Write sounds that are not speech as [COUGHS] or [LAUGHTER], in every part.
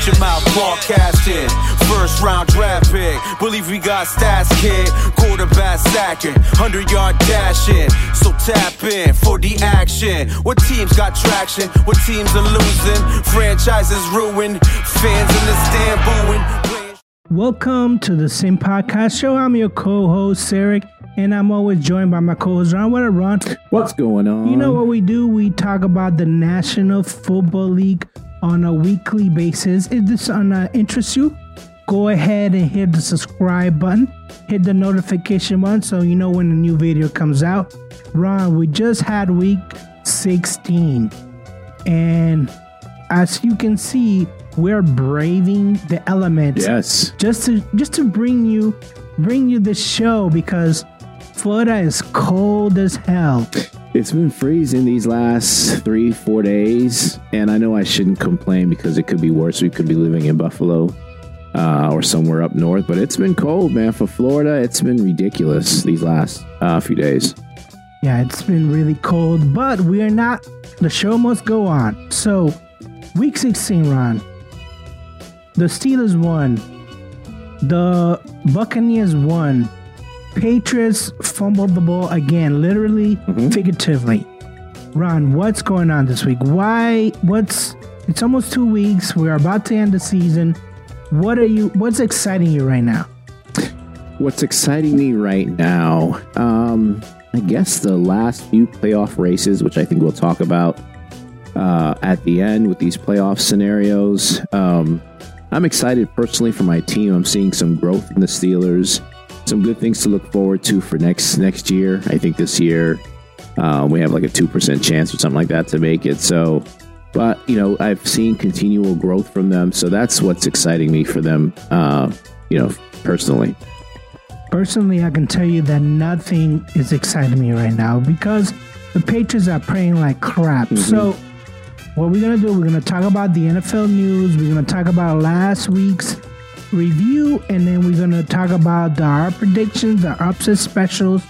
Shut your mouth, broadcasting. First round draft pick. Believe we got stats, kid. Quarterback sacking. 100 yard dashing. So tap in for the action. What teams got traction? What teams are losing? Franchises ruined. Fans in the stand booing. Welcome to the Sim Podcast Show. I'm your co-host, Sarek, and I'm always joined by my co-host Ron. What up, Ron? What's going on? You know what we do? We talk about the National Football League on a weekly basis. If this on uh, interests you, go ahead and hit the subscribe button, hit the notification button so you know when a new video comes out. Ron, we just had week 16, and as you can see, we're braving the elements Yes. just to just to bring you bring you the show because Florida is cold as hell. It's been freezing these last three, four days. And I know I shouldn't complain because it could be worse. We could be living in Buffalo uh, or somewhere up north. But it's been cold, man. For Florida, it's been ridiculous these last uh, few days. Yeah, it's been really cold, but we are not. The show must go on. So, week 16, Ron. The Steelers won. The Buccaneers won. Patriots fumbled the ball again, literally, figuratively. Ron, what's going on this week? Why? What's? It's almost two weeks. We're about to end the season. What are you? What's exciting you right now? What's exciting me right now, um, I guess the last few playoff races, which I think we'll talk about uh, at the end with these playoff scenarios. Um, I'm excited personally for my team. I'm seeing some growth in the Steelers, some good things to look forward to for next next year. I think this year uh, we have like a two percent chance or something like that to make it. So, but you know, I've seen continual growth from them, so that's what's exciting me for them. Uh, you know, personally. Personally, I can tell you that nothing is exciting me right now because the Patriots are playing like crap. So, what we're gonna do? We're gonna talk about the NFL news. We're gonna talk about last week's review, and then we're gonna talk about the, our predictions, the upset specials,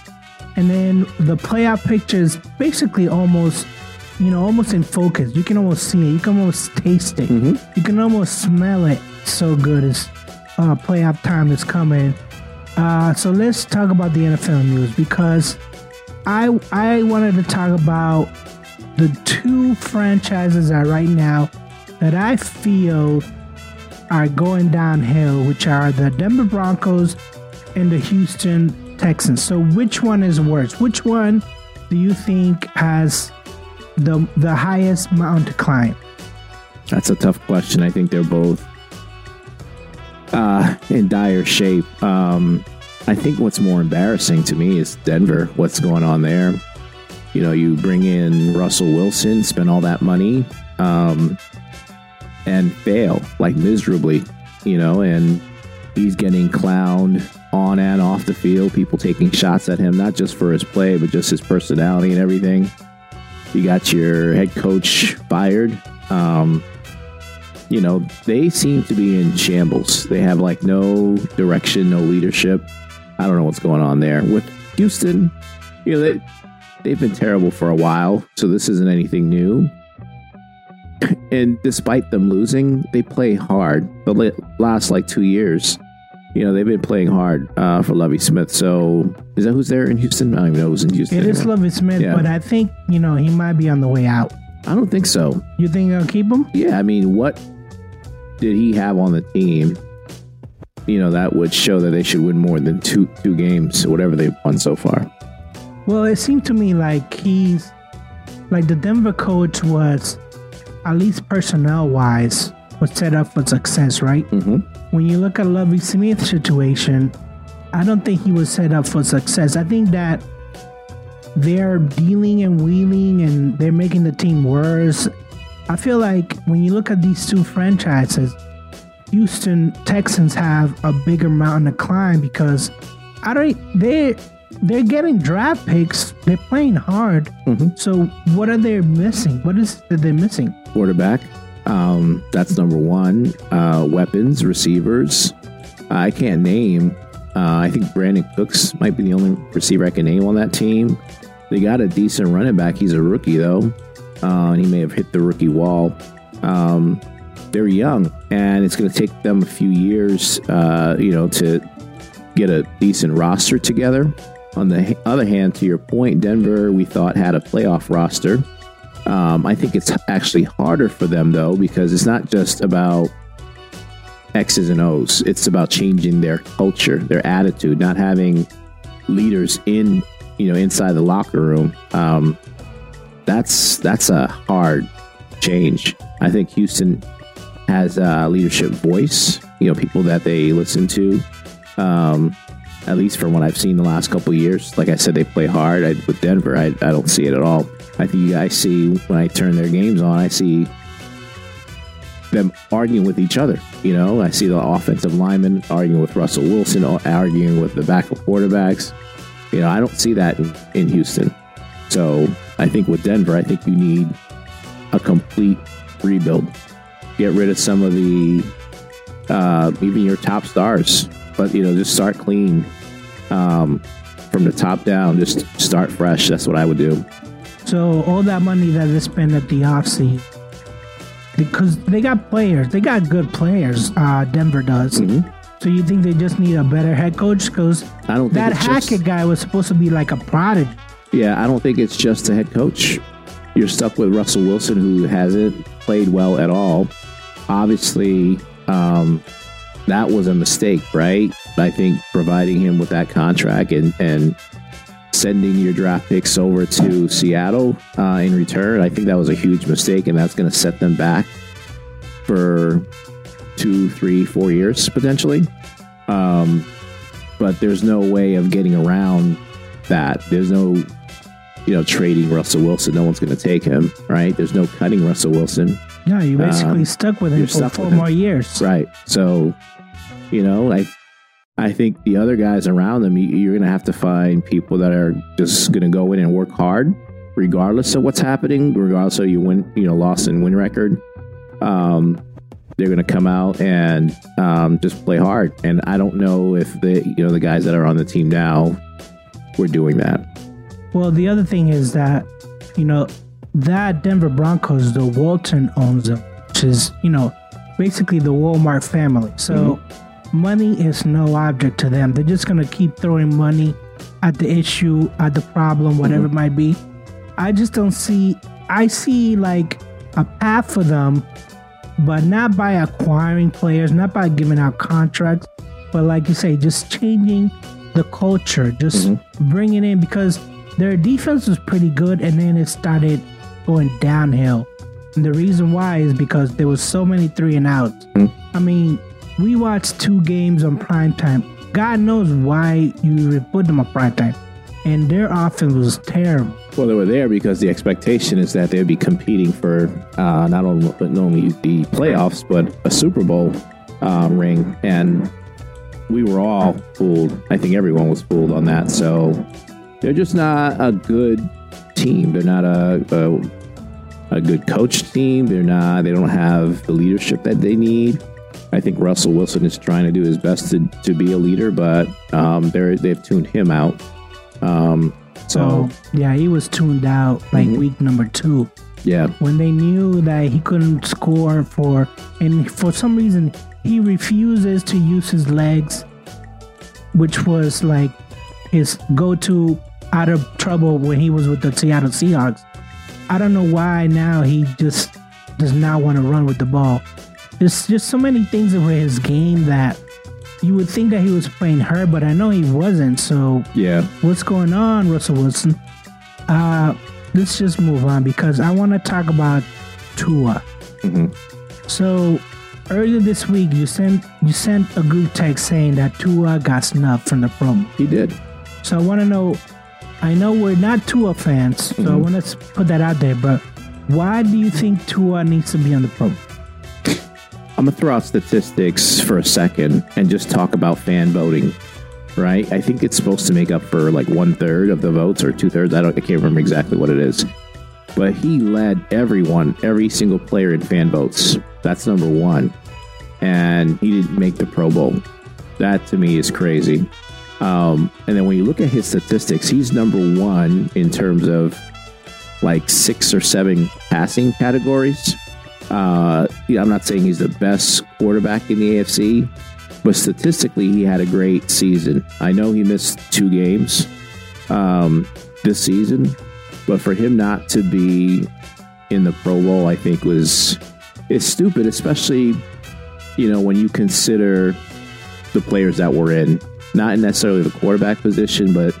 and then the playoff pictures. Basically, almost, you know, almost in focus. You can almost see it. You can almost taste it. You can almost smell it. So good. It's uh, playoff time is coming. Uh, so let's talk about the NFL news because I I wanted to talk about the two franchises that right now that I feel are going downhill, which are the Denver Broncos and the Houston Texans. So which one is worse? Which one do you think has the the highest mountain to climb? That's a tough question. I think they're both uh, in dire shape. Um, I think what's more embarrassing to me is Denver. What's going on there? You know, you bring in Russell Wilson, spend all that money, um, and fail like miserably. You know, and he's getting clowned on and off the field. People taking shots at him, not just for his play, but just his personality and everything. You got your head coach fired. Um, you know, they seem to be in shambles. They have like no direction, no leadership. I don't know what's going on there. With Houston, you know, they, they've been terrible for a while, so this isn't anything new. [COUGHS] And despite them losing, they play hard. The la- last like two years, you know, they've been playing hard uh, for Lovie Smith. So is that who's there in Houston? I don't even know who's in Houston. It is. Lovie Smith, Yeah. but I think you know he might be on the way out. I don't think so. You think they'll keep him? Yeah, I mean, what did he have on the team? You know, that would show that they should win more than two two games, whatever they've won so far. Well, it seemed to me like he's like the Denver coach was, at least personnel wise, was set up for success, right? Mm-hmm. When you look at Lovie Smith's situation, I don't think he was set up for success. I think that they're dealing and wheeling and they're making the team worse. I feel like when you look at these two franchises, Houston Texans have a bigger mountain to climb because I don't they they're getting draft picks. They're playing hard. Mhm. So what are they missing? What is that they're missing? Quarterback, um, that's number one. Uh, weapons, receivers. I can't name. Uh, I think Brandin Cooks might be the only receiver I can name on that team. They got a decent running back. He's a rookie though, uh, and he may have hit the rookie wall. Um, they're young, and it's going to take them a few years, uh, you know, to get a decent roster together. On the other hand, to your point, Denver, we thought had a playoff roster. Um, I think it's actually harder for them though because it's not just about X's and O's. It's about changing their culture, their attitude, not having leaders in you know inside the locker room. Um, that's that's a hard change. I think Houston has a leadership voice. You know, people that they listen to. Um, at least from what I've seen the last couple years. Like I said, they play hard. I, with Denver, I, I don't see it at all. I think guys see when I turn their games on, I see them arguing with each other. You know, I see the offensive linemen arguing with Russell Wilson, arguing with the backup quarterbacks. You know, I don't see that in, in Houston. So I think with Denver, I think you need a complete rebuild. Get rid of some of the uh, even your top stars, but you know, just start clean um, from the top down. Just start fresh. That's what I would do. So all that money that they spend at the offseason, because they got players, they got good players. Uh, Denver does. Mm-hmm. So you think they just need a better head coach? Because I don't think that Hackett just- guy was supposed to be like a prodigy. Yeah, I don't think it's just the head coach. You're stuck with Russell Wilson, who hasn't played well at all. Obviously, um, that was a mistake, right? I think providing him with that contract and, and sending your draft picks over to Seattle uh, in return, I think that was a huge mistake, and that's going to set them back for two, three, four years potentially. Um, but there's no way of getting around that. There's no, you know, trading Russell Wilson. No one's going to take him, right? There's no cutting Russell Wilson, Yeah, you basically Um, stuck with him for four him. more years. right? So, you know, like I think the other guys around them, you- you're going to have to find people that are just going to go in and work hard, regardless of what's happening, regardless of your win, you know, loss and win record. Um, they're going to come out and um, just play hard. And I don't know if the you know the guys that are on the team now were doing that. Well, the other thing is that, you know, that Denver Broncos, the Walton owns them, which is, you know, basically the Walmart family. So mm-hmm. money is no object to them. They're just going to keep throwing money at the issue, at the problem, whatever mm-hmm. it might be. I just don't see, I see like a path for them, but not by acquiring players, not by giving out contracts, but like you say, just changing the culture, just mm-hmm. bringing in because their defense was pretty good and then it started going downhill. And the reason why is because there was so many three and outs. I mean, we watched two games on prime time. God knows why you put them on prime time. And their offense was terrible. Well, they were there because the expectation is that they'd be competing for uh, not only not only the playoffs but a Super Bowl um, ring, and we were all fooled. I think everyone was fooled on that. So they're just not a good team. They're not a, a a good coach team. They're not. They don't have the leadership that they need. I think Russell Wilson is trying to do his best to, to be a leader, but um, they're they've tuned him out. Um, so yeah, he was tuned out like Mhm. week number two. yeah, when they knew that he couldn't score for and for some reason he refuses to use his legs which was like his go-to out of trouble when he was with the Seattle Seahawks. I don't know why now he just does not want to run with the ball. There's just so many things with his game that you would think that he was playing hurt, but I know he wasn't. So yeah. what's going on, Russell Wilson? Uh, let's just move on because I want to talk about Tua. Mhm. So earlier this week, you sent you sent a group text saying that Tua got snubbed from the promo. He did. So I want to know. I know we're not Tua fans, so I mm-hmm. want to put that out there. But why do you think Tua needs to be on the pro? I'm gonna throw out statistics for a second and just talk about fan voting. Right? I think it's supposed to make up for like one third of the votes or two thirds. I don't. I can't remember exactly what it is. But he led everyone, every single player in fan votes. That's number one, and he didn't make the Pro Bowl. That to me is crazy. Um, and then when you look at his statistics, he's number one in terms of like six or seven passing categories. Uh, I'm not saying he's the best quarterback in the AFC, but statistically, he had a great season. I know he missed two games um, this season, but for him not to be in the Pro Bowl, I think was is stupid, especially you know when you consider the players that were in, not necessarily the quarterback position, but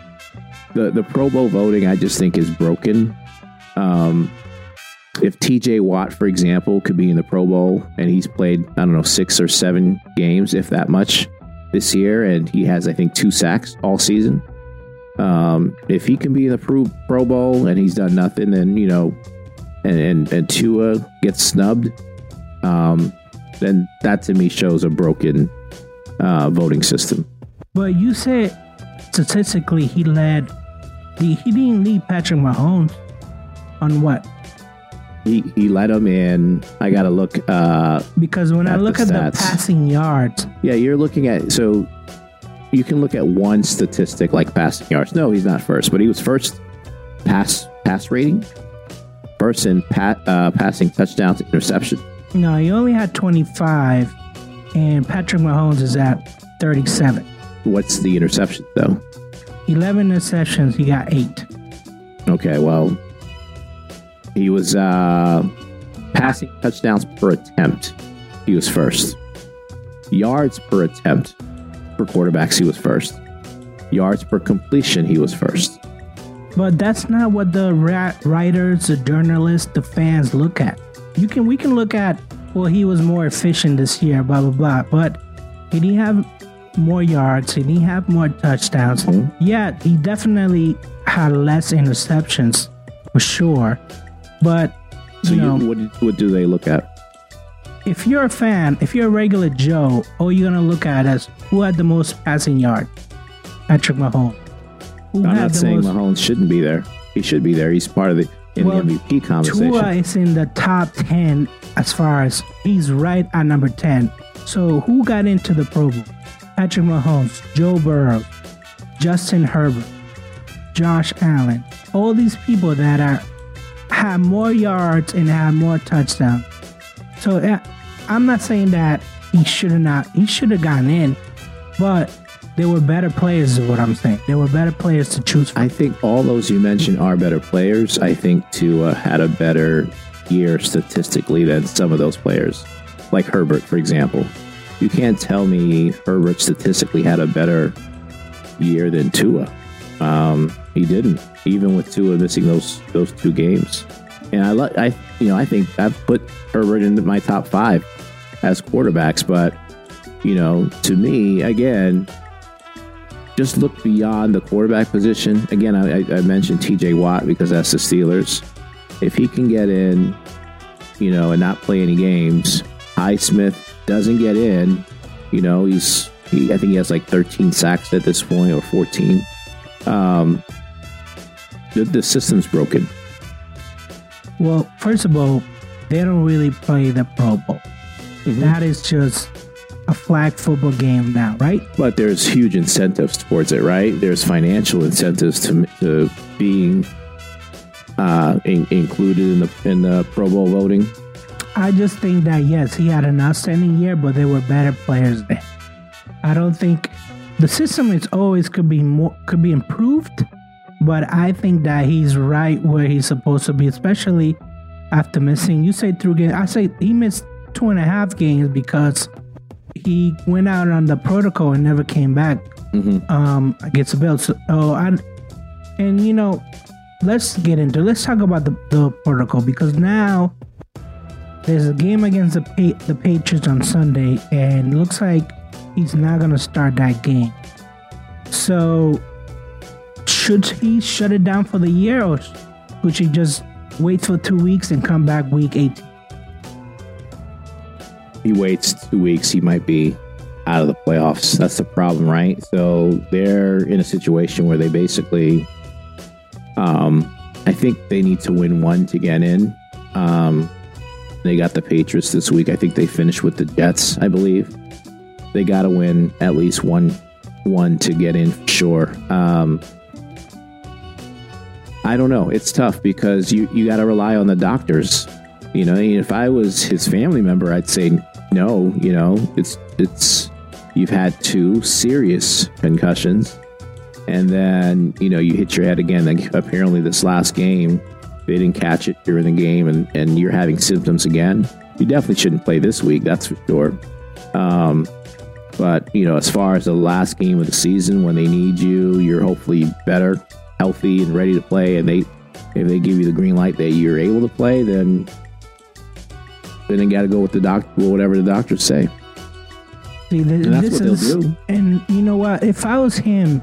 the the Pro Bowl voting. I just think is broken. Um, if TJ Watt, for example, could be in the Pro Bowl and he's played, I don't know, six or seven games, if that much, this year, and he has, I think, two sacks all season. Um, if he can be in the Pro, Pro Bowl and he's done nothing, then, you know, and, and, and Tua gets snubbed, um, then that to me shows a broken uh, voting system. But you said statistically he led, he, he didn't lead Patrick Mahomes on what? He he led him in. I got to look. Uh, Because when I At the look at the passing yards, yeah, you're looking at so you can look at one statistic like passing yards. No, he's not first, but he was first pass pass rating, first in pat, uh, passing touchdowns interception. no, he only had 25, and Patrick Mahomes is at 37. What's the interception though? 11 interceptions, he got eight. Okay, well, he was uh, passing touchdowns per attempt. He was first. Yards per attempt for quarterbacks, he was first. Yards per completion, he was first. But that's not what the ra- writers, the journalists, the fans look at. You can we can look at well he was more efficient this year, blah blah blah. But did he have more yards. and He didn't have more touchdowns. Mhm. Yeah, he definitely had less interceptions for sure. But So, you you, know, what, what do they look at? if you're a fan, if you're a regular Joe, all you're gonna look at is who had the most passing yards. Patrick Mahomes. Who I'm not saying most Mahomes shouldn't be there. He should be there. He's part of the in Well, the MVP conversation. Tua is in the top 10 as far as he's right at number 10. So who got into the Pro Bowl? Patrick Mahomes, Joe Burrow, Justin Herbert, Josh Allen. All these people that are have more yards and have more touchdowns. So uh, I'm not saying that he should have not he should have gotten in, but there were better players is what I'm saying. There were better players to choose from. I think all those you mentioned are better players. I think Tua had a better year statistically than some of those players, like Herbert, for example. You can't tell me Herbert statistically had a better year than Tua. Um, he didn't, even with Tua missing those those two games. And I, I, you know, I think I've put Herbert into my top five as quarterbacks, but you know, to me, again, just look beyond the quarterback position. Again, I, I I mentioned T.J. Watt because that's the Steelers. If he can get in, you know, and not play any games, Highsmith doesn't get in. You know, he's he, I think he has like 13 sacks at this point or 14. Um, the, the system's broken. Well, first of all, they don't really play the Pro Bowl. That is just a flag football game now, right? But there's huge incentives towards it, right? There's financial incentives to, to being uh, in, included in the in the Pro Bowl voting. I just think that yes, he had an outstanding year, but there were better players there. I don't think the system is always could be more could be improved, but I think that he's right where he's supposed to be, especially after missing. You say through games. I say he missed two and a half games because he went out on the protocol and never came back um, against the Bills. So, oh, I, and you know, let's get into. Let's talk about the, the protocol because now there's a game against the pa- the Patriots on Sunday, and looks like he's not gonna start that game. So, should he shut it down for the year, or should he just wait for two weeks and come back week eight? he waits two weeks, he might be out of the playoffs. That's the problem, right? So they're in a situation where they basically, um, I think they need to win one to get in. Um, they got the Patriots this week. I think they finished with the Jets, I believe. They got to win at least one, one to get in. Sure. Um, I don't know. It's tough because you you got to rely on the doctors You know, if I was his family member, I'd say no. You know, it's it's you've had two serious concussions, and then you know you hit your head again. Like apparently, this last game, they didn't catch it during the game, and and you're having symptoms again. You definitely shouldn't play this week. That's for sure. Um, but you know, as far as the last game of the season, when they need you, you're hopefully better, healthy, and ready to play, and they if they give you the green light that you're able to play, then then they got to go with the doctor, whatever the doctors say. See, th- And that's this what they'll is, do. And you know what? If I was him,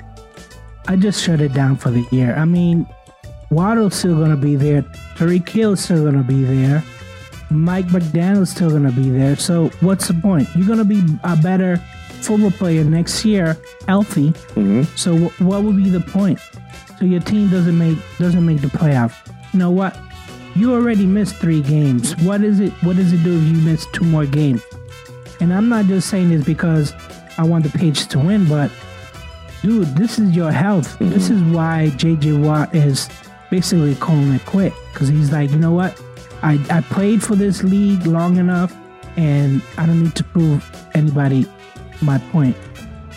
I just shut it down for the year. I mean, Waddle's still gonna be there. Tyreek Hill's still gonna be there. Mike McDaniel's still gonna be there. So what's the point? You're gonna be a better football player next year, healthy. Mhm. So wh- what would be the point? So your team doesn't make doesn't make the playoff. You know what? You already missed three games. What is it? What does it do if you miss two more games? And I'm not just saying this because I want the Patriots to win, but dude, this is your health. This is why JJ Watt is basically calling it quit because he's like, you know what? I, I played for this league long enough and I don't need to prove anybody my point.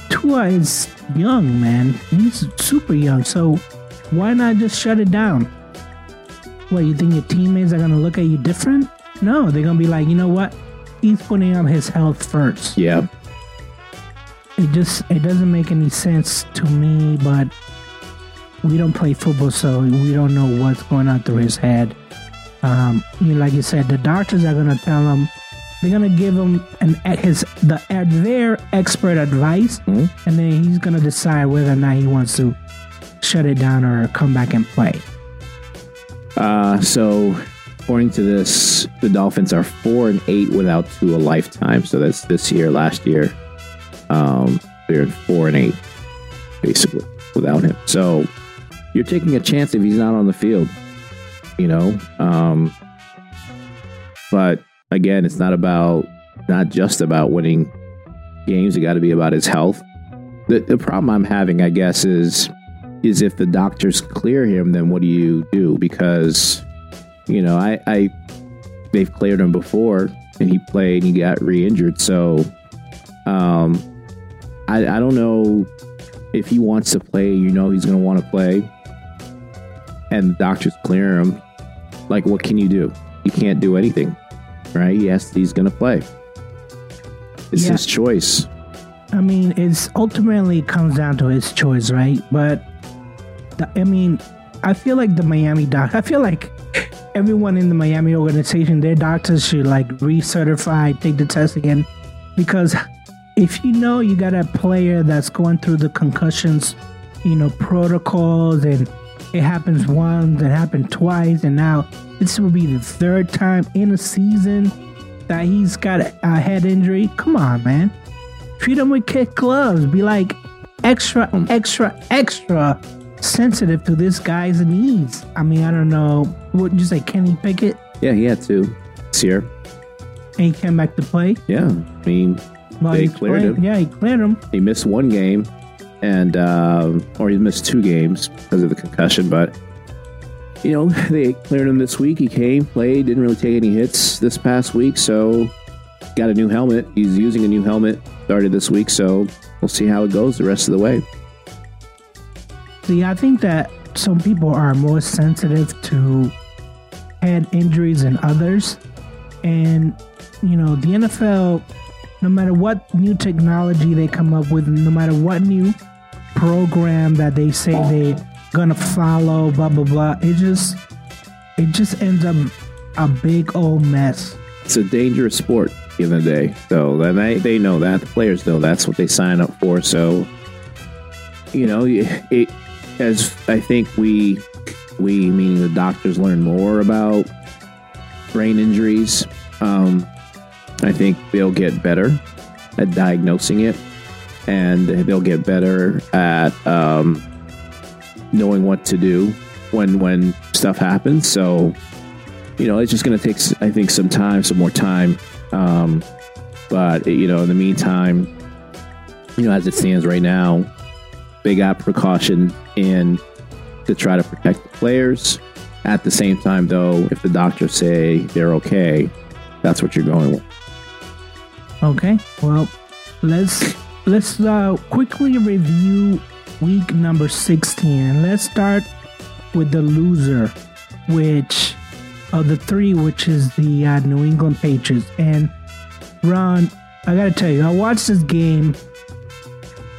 Tua is young, man. He's super young. So why not just shut it down? What, you think your teammates are going to look at you different? No, they're going to be like, you know what? He's putting up his health first. Yeah, It just it doesn't make any sense to me, but we don't play football, so we don't know what's going on through his head. Um, you know, like you said, the doctors are gonna tell him they're gonna give him an his the their expert advice, Mhm. and then he's gonna decide whether or not he wants to shut it down or come back and play. Uh, so, according to this, the Dolphins are four and eight without Tua lifetime. So that's this year. Last year, um, they're four and eight, basically, without him. So you're taking a chance if he's not on the field. You know, um, but again, it's not about not just about winning games. It got to be about his health. The the problem I'm having, I guess, is is if the doctors clear him, then what do you do? Because, you know, I, I they've cleared him before and he played and he got re-injured. So, um, I, I don't know if he wants to play. You know, he's going to want to play, and the doctors clear him. Like, what can you do? You can't do anything, right? Yes, he's going to play. It's Yeah. his choice. I mean, it's ultimately comes down to his choice, right? But the, I mean, I feel like the Miami doc. I feel like everyone in the Miami organization, their doctors should like recertify, take the test again, because if you know you got a player that's going through the concussions, you know, protocols, and it happens once, it happened twice, and now this will be the third time in a season that he's got a, a head injury. Come on, man treat him with kid gloves. Be like extra, extra, extra sensitive to this guy's needs. I mean, I don't know. Wouldn't you say, Kenny Pickett? Yeah, he had to. This year. And he came back to play. Yeah. I mean, Well, They he cleared played- him. Yeah, he cleared him. he missed one game and um, or he missed two games because of the concussion but you know [LAUGHS] they cleared him this week. He came played didn't really take any hits this past week so got a new helmet. He's using a new helmet started this week so we'll see how it goes the rest of the way. See, I think that some people are more sensitive to head injuries than others. And, you know, the NFL, no matter what new technology they come up with, no matter what new program that they say they're gonna follow, blah blah blah, it just it just ends up a big old mess. it's a dangerous sport at the end of the day. So then they, they know that. The players know that's what they sign up for. So you know it as i think we we meaning the doctors learn more about brain injuries um, i think they'll get better at diagnosing it and they'll get better at um, knowing what to do when when stuff happens so you know, it's just going to take, I think, some time, some more time. Um, but you know, in the meantime, you know, as it stands right now, they got precaution in to try to protect the players. At the same time, though, if the doctors say they're okay, that's what you're going with. Okay. Well, let's let's uh, quickly review week number 16 let's start with the loser, which of the three, which is the uh, New England Patriots. And Ron, I gotta tell you, I watched this game,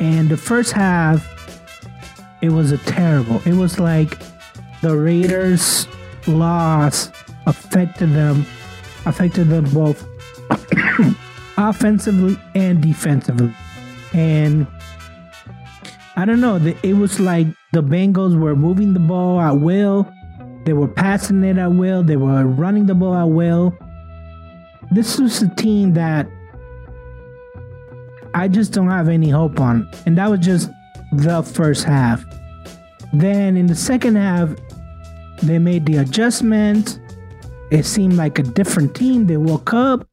and the first half, it was a terrible. It was like the Raiders' loss affected them, affected them both [COUGHS] offensively and defensively. And I don't know, it was like the Bengals were moving the ball at will they were passing it at will. They were running the ball at will. This was a team that I just don't have any hope on. And that was just the first half. Then in the second half, they made the adjustment. It seemed like a different team. They woke up.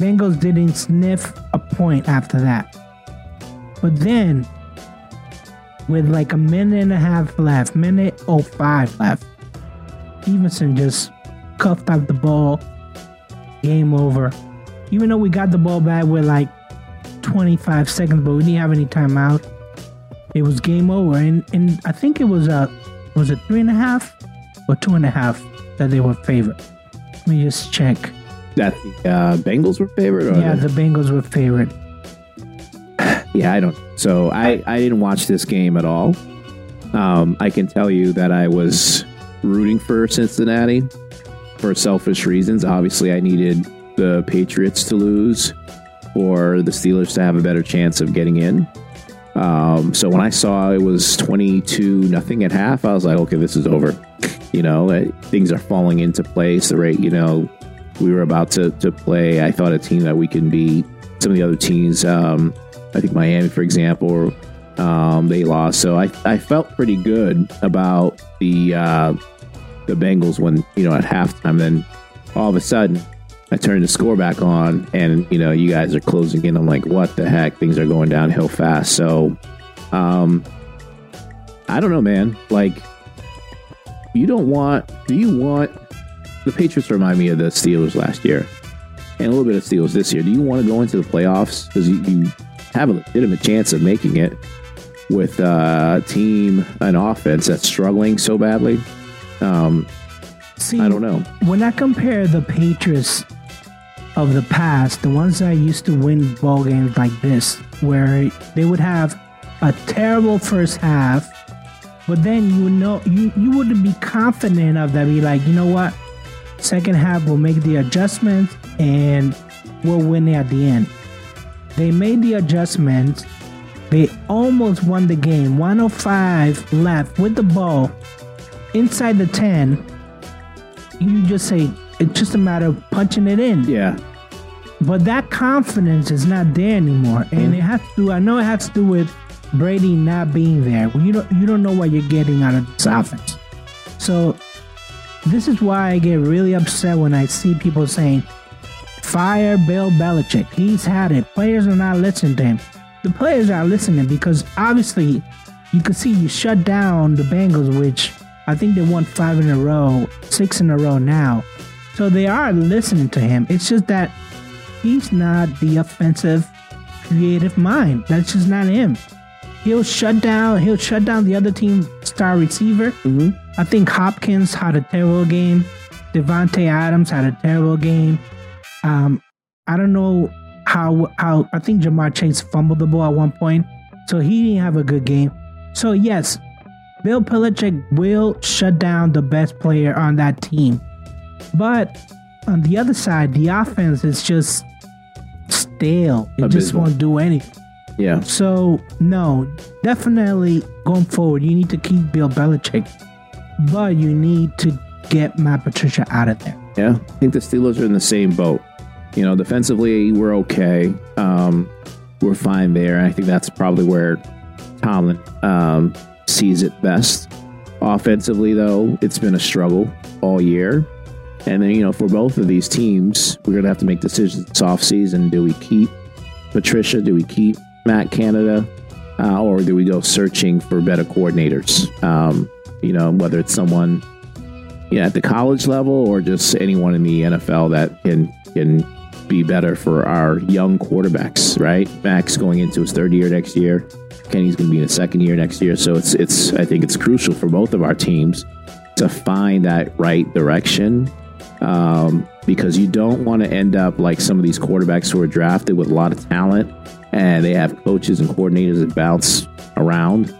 Bengals didn't sniff a point after that. But then with like a minute and a half left, minute 05 left. Stevenson just cuffed out the ball. Game over. Even though we got the ball back with like 25 seconds, but we didn't have any timeout. It was game over, and, and I think it was a was it three and a half or two and a half that they were favored. Let me just check. That the uh, Bengals were favored. yeah, the Bengals were favorite. [SIGHS] yeah, I don't. So I I didn't watch this game at all. Um, I can tell you that I was rooting for Cincinnati for selfish reasons. Obviously, I needed the Patriots to lose or the Steelers to have a better chance of getting in. Um, so when I saw it was 22 nothing at half, I was like, okay, this is over. You know, things are falling into place. The rate, you know, we were about to, to play. I thought a team that we can beat. Some of the other teams, um, I think Miami, for example, um, they lost. So I, I felt pretty good about the uh, the Bengals when you know at halftime. Then all of a sudden, I turned the score back on, and you know you guys are closing in. I'm like, what the heck? Things are going downhill fast. So, um, I don't know, man. Like, you don't want? Do you want? The Patriots remind me of the Steelers last year, and a little bit of Steelers this year. Do you want to go into the playoffs because you, you have a legitimate chance of making it with a team, an offense that's struggling so badly. Um, See, I don't know. When I compare the Patriots of the past, the ones that used to win ball games like this, where they would have a terrible first half, but then you know you you wouldn't be confident of that. Be like, you know what? Second half, we'll make the adjustments and we'll win it at the end. They made the adjustments. They almost won the game. 105 left with the ball inside the 10. You just say it's just a matter of punching it in. Yeah. But that confidence is not there anymore, and mm. it has to. I know it has to do with Brady not being there. You don't. You don't know what you're getting out of this offense. So, this is why I get really upset when I see people saying Fire Bill Belichick. He's had it. Players are not listening to him. The players are listening because obviously you can see you shut down the Bengals, which I think they won five in a row, six in a row now. So they are listening to him. It's just that he's not the offensive creative mind. That's just not him. He'll shut down. He'll shut down the other team star receiver. Mm-hmm. I think Hopkins had a terrible game. Davante Adams had a terrible game. Um, I don't know how how I think Ja'Marr Chase fumbled the ball at one point, so he didn't have a good game. So yes, Bill Belichick will shut down the best player on that team, but on the other side, the offense is just stale. It Abysmal. just won't do anything. Yeah. So no, definitely going forward, you need to keep Bill Belichick, but you need to get Matt Patricia out of there. Yeah, I think the Steelers are in the same boat. You know, defensively, we're okay. Um, we're fine there. I think that's probably where Tomlin um, sees it best. Offensively, though, it's been a struggle all year. And then, you know, for both of these teams, we're going to have to make decisions this offseason. Do we keep Patricia? Do we keep Matt Canada? Uh, or do we go searching for better coordinators? Um, you know, whether it's someone yeah, at the college level or just anyone in the NFL that can can be better for our young quarterbacks, right? Mac's going into his third year next year. Kenny's going to be in his second year next year. So it's it's I think it's crucial for both of our teams to find that right direction um, because you don't want to end up like some of these quarterbacks who are drafted with a lot of talent and they have coaches and coordinators that bounce around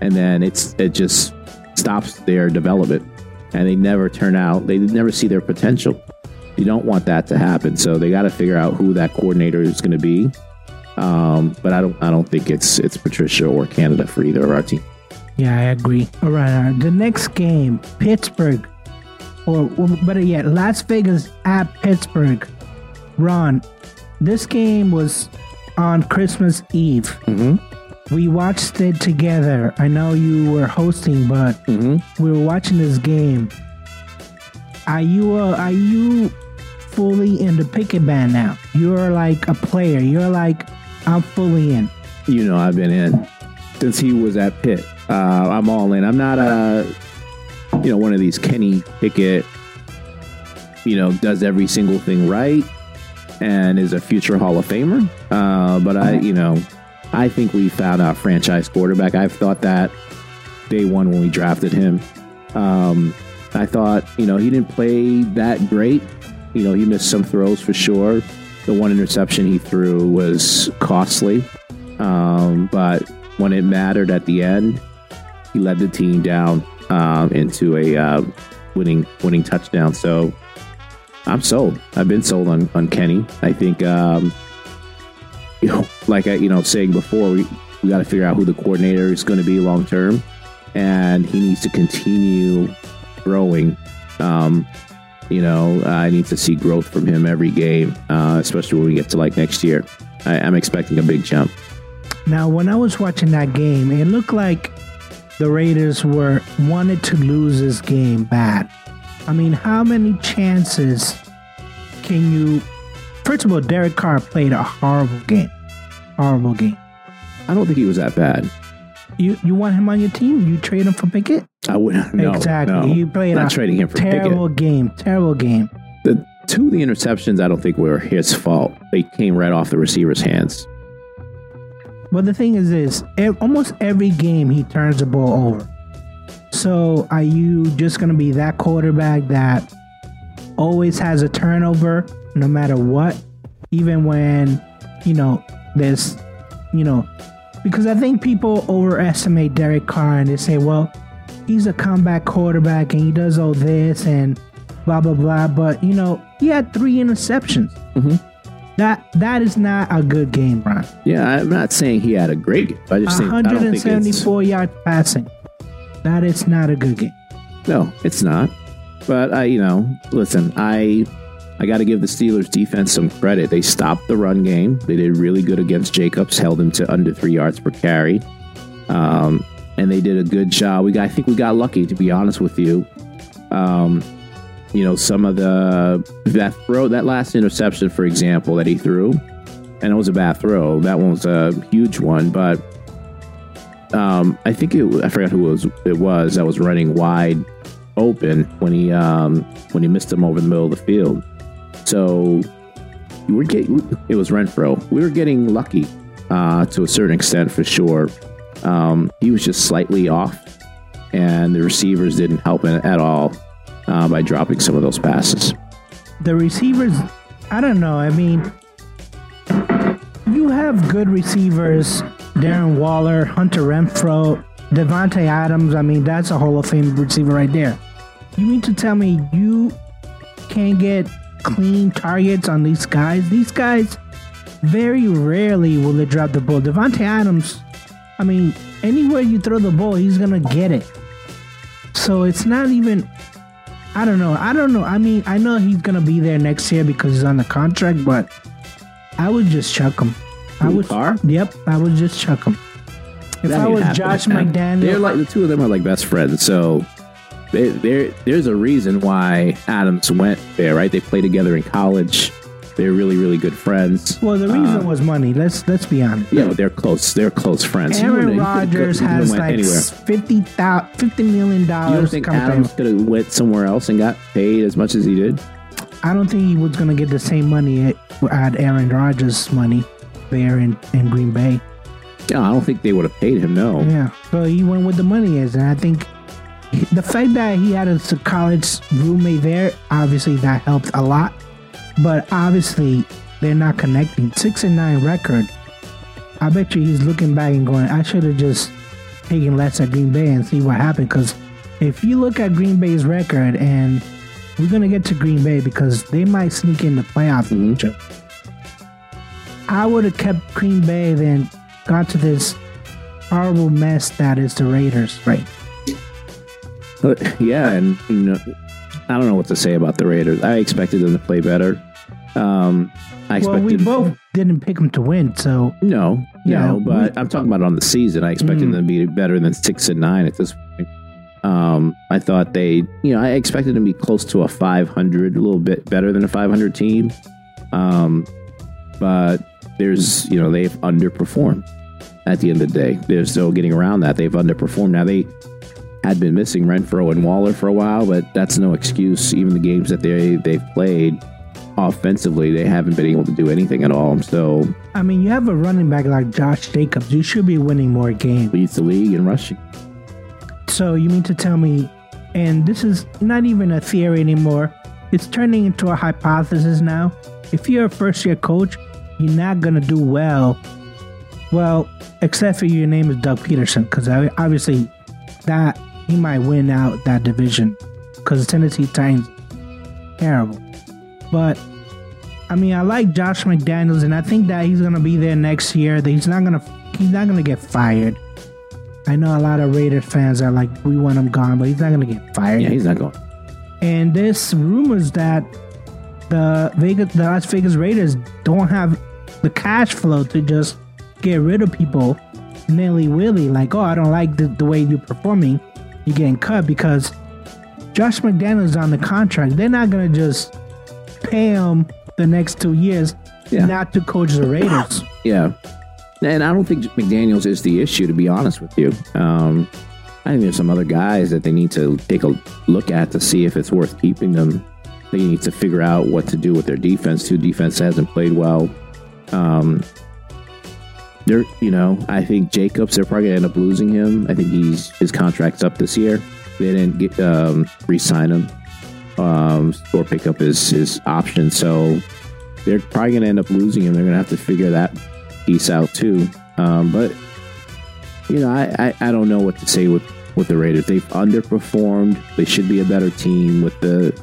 and then it's it just stops their development and they never turn out they never see their potential you don't want that to happen so they got to figure out who that coordinator is going to be um, but i don't i don't think it's it's patricia or canada for either of our team Yeah, I agree. All right, all right. The next game, Pittsburgh, or well, better yet, Las Vegas at Pittsburgh. Ron, this game was on Christmas Eve. Mhm. We watched it together. I know you were hosting, but mm-hmm. we were watching this game. Are you uh, are you fully in the Pickett band now? You're like a player. You're like I'm fully in. you know I've been in since he was at Pitt. Uh, I'm all in. I'm not a you know one of these Kenny Pickett. You know, does every single thing right and is a future Hall of Famer. Uh, but I, you know, I think we found our franchise quarterback. I've thought that day one when we drafted him. Um, I thought, you know, he didn't play that great. You know, he missed some throws for sure. The one interception he threw was costly. Um, but when it mattered at the end, he led the team down um, into a uh, winning winning touchdown. So I'm sold. I've been sold on on Kenny. I think, um, you know, like I you know saying before, we we got to figure out who the coordinator is going to be long term, and he needs to continue growing. Um, you know, I need to see growth from him every game, uh, especially when we get to like next year. I, I'm expecting a big jump. Now, when I was watching that game, it looked like the Raiders were wanted to lose this game bad. I mean, how many chances can you? First of all, Derek Carr played a horrible game. Horrible game. I don't think he was that bad. You you want him on your team? You trade him for Pickett? I would no, exactly. No, He played not a trading him for terrible Pickett. game. Terrible game. The two of the interceptions, I don't think were his fault. They came right off the receiver's hands. But the thing is, this almost every game he turns the ball over. So are you just gonna be that quarterback that always has a turnover no matter what, even when you know there's, you know, because I think people overestimate Derek Carr and they say, well, he's a comeback quarterback and he does all this and blah blah blah. But you know, he had three interceptions. Mhm. That that is not a good game, Brian. Yeah, I'm not saying he had a great game. I just think I don't think it's 174 yards passing. That is not a good game. no, it's not. But I, you know, listen, I I got to give the Steelers defense some credit. They stopped the run game. They did really good against Jacobs, held him to under three yards per carry, um, and they did a good job. We got, I think we got lucky, to be honest with you. Um, you know, some of the that throw, that last interception, for example, that he threw, and it was a bad throw. That one was a huge one, but um, I think it, I forgot who it was. It was that was running wide open when he um, when he missed him over the middle of the field. So we were getting it was Renfrow. We were getting lucky uh, to a certain extent for sure. Um, he was just slightly off, and the receivers didn't help him at all uh, by dropping some of those passes. The receivers, I don't know. I mean, you have good receivers Darren Waller, Hunter Renfrow, Davante Adams. I mean, that's a Hall of Fame receiver right there. You mean to tell me you can't get clean targets on these guys? These guys, very rarely will they drop the ball. Davante Adams, I mean, anywhere you throw the ball, he's to get it. So it's not even I don't know. I don't know. I mean, I know he's gonna be there next year because he's on the contract, but I would just chuck him. I would. Yep, I would just chuck him. If That I was. Josh And [LAUGHS] They're like the two of them are like best friends. So they, there, there's a reason why Adams went there, right? They played together in college. They're really, really good friends. Well, the reason Uh, was money. Let's let's be honest. yeah, they're close. They're close friends. You Aaron wouldn't- you could've go- Rodgers has like anywhere. 50, thou- 50 million You dollars. don't think Adams could have went somewhere else and got paid as much as he did? I don't think he was going to get the same money at, at Aaron Rodgers' money there in, in Green Bay. Yeah, I don't think they would have paid him. No. Yeah. So he went with the money is, and I think the fact that he had a college roommate there, obviously that helped a lot. But obviously they're not connecting. Six and nine record. I bet you he's looking back and going, I should have just taken less at Green Bay and see what happened. Because if you look at Green Bay's record, and we're gonna get to Green Bay because they might sneak in the playoffs. Mhm. future. I would have kept Green Bay, then got to this horrible mess that is the Raiders, right? Yeah, and you know, I don't know what to say about the Raiders. I expected them to play better. Um, I Well, expected we both didn't pick them to win, so no, Yeah, no, but I'm talking about on the season. I expected Mm. them to be better than six and nine at this point. Um, I thought they, you know, I expected them to be close to a 500, a little bit better than a 500 team. Um, but there's, you know, they've underperformed at the end of the day. There's no getting around that. They've underperformed. Now they had been missing Renfrow and Waller for a while, but that's no excuse. Even the games that they they've played offensively, they haven't been able to do anything at all. So I mean, you have a running back like Josh Jacobs. You should be winning more games. leads the league in rushing. So you mean to tell me, and this is not even a theory anymore. It's turning into a hypothesis now. If you're a first year coach, you're not gonna do well. Well, except for your name is Doug Pederson, because obviously that he might win out that division because Tennessee Titans terrible. But I mean, I like Josh McDaniels, and I think that he's gonna be there next year. That he's not gonna he's not gonna get fired. I know a lot of Raiders fans are like, we want him gone, but he's not gonna get fired. Yeah, he's not going. And there's rumors that the Vegas, the Las Vegas Raiders don't have the cash flow to just get rid of people nilly willy. Like, oh, I don't like the, the way you're performing. You're getting cut because Josh McDaniels is on the contract. They're not gonna just pay him the next two years Yeah. not to coach the Raiders. [COUGHS] Yeah. And I don't think McDaniels is the issue, to be honest with you. Um, I think there's some other guys that they need to take a look at to see if it's worth keeping them. They need to figure out what to do with their defense. Too defense hasn't played well. Um, they're, you know, I think Jacobs. They're probably gonna end up losing him. I think he's his contract's up this year. They didn't get um, re-sign him um, or pick up his his option. So they're probably gonna end up losing him. They're gonna have to figure that piece out too. Um, but you know, I, I, I don't know what to say with, with the Raiders. They've underperformed. They should be a better team with the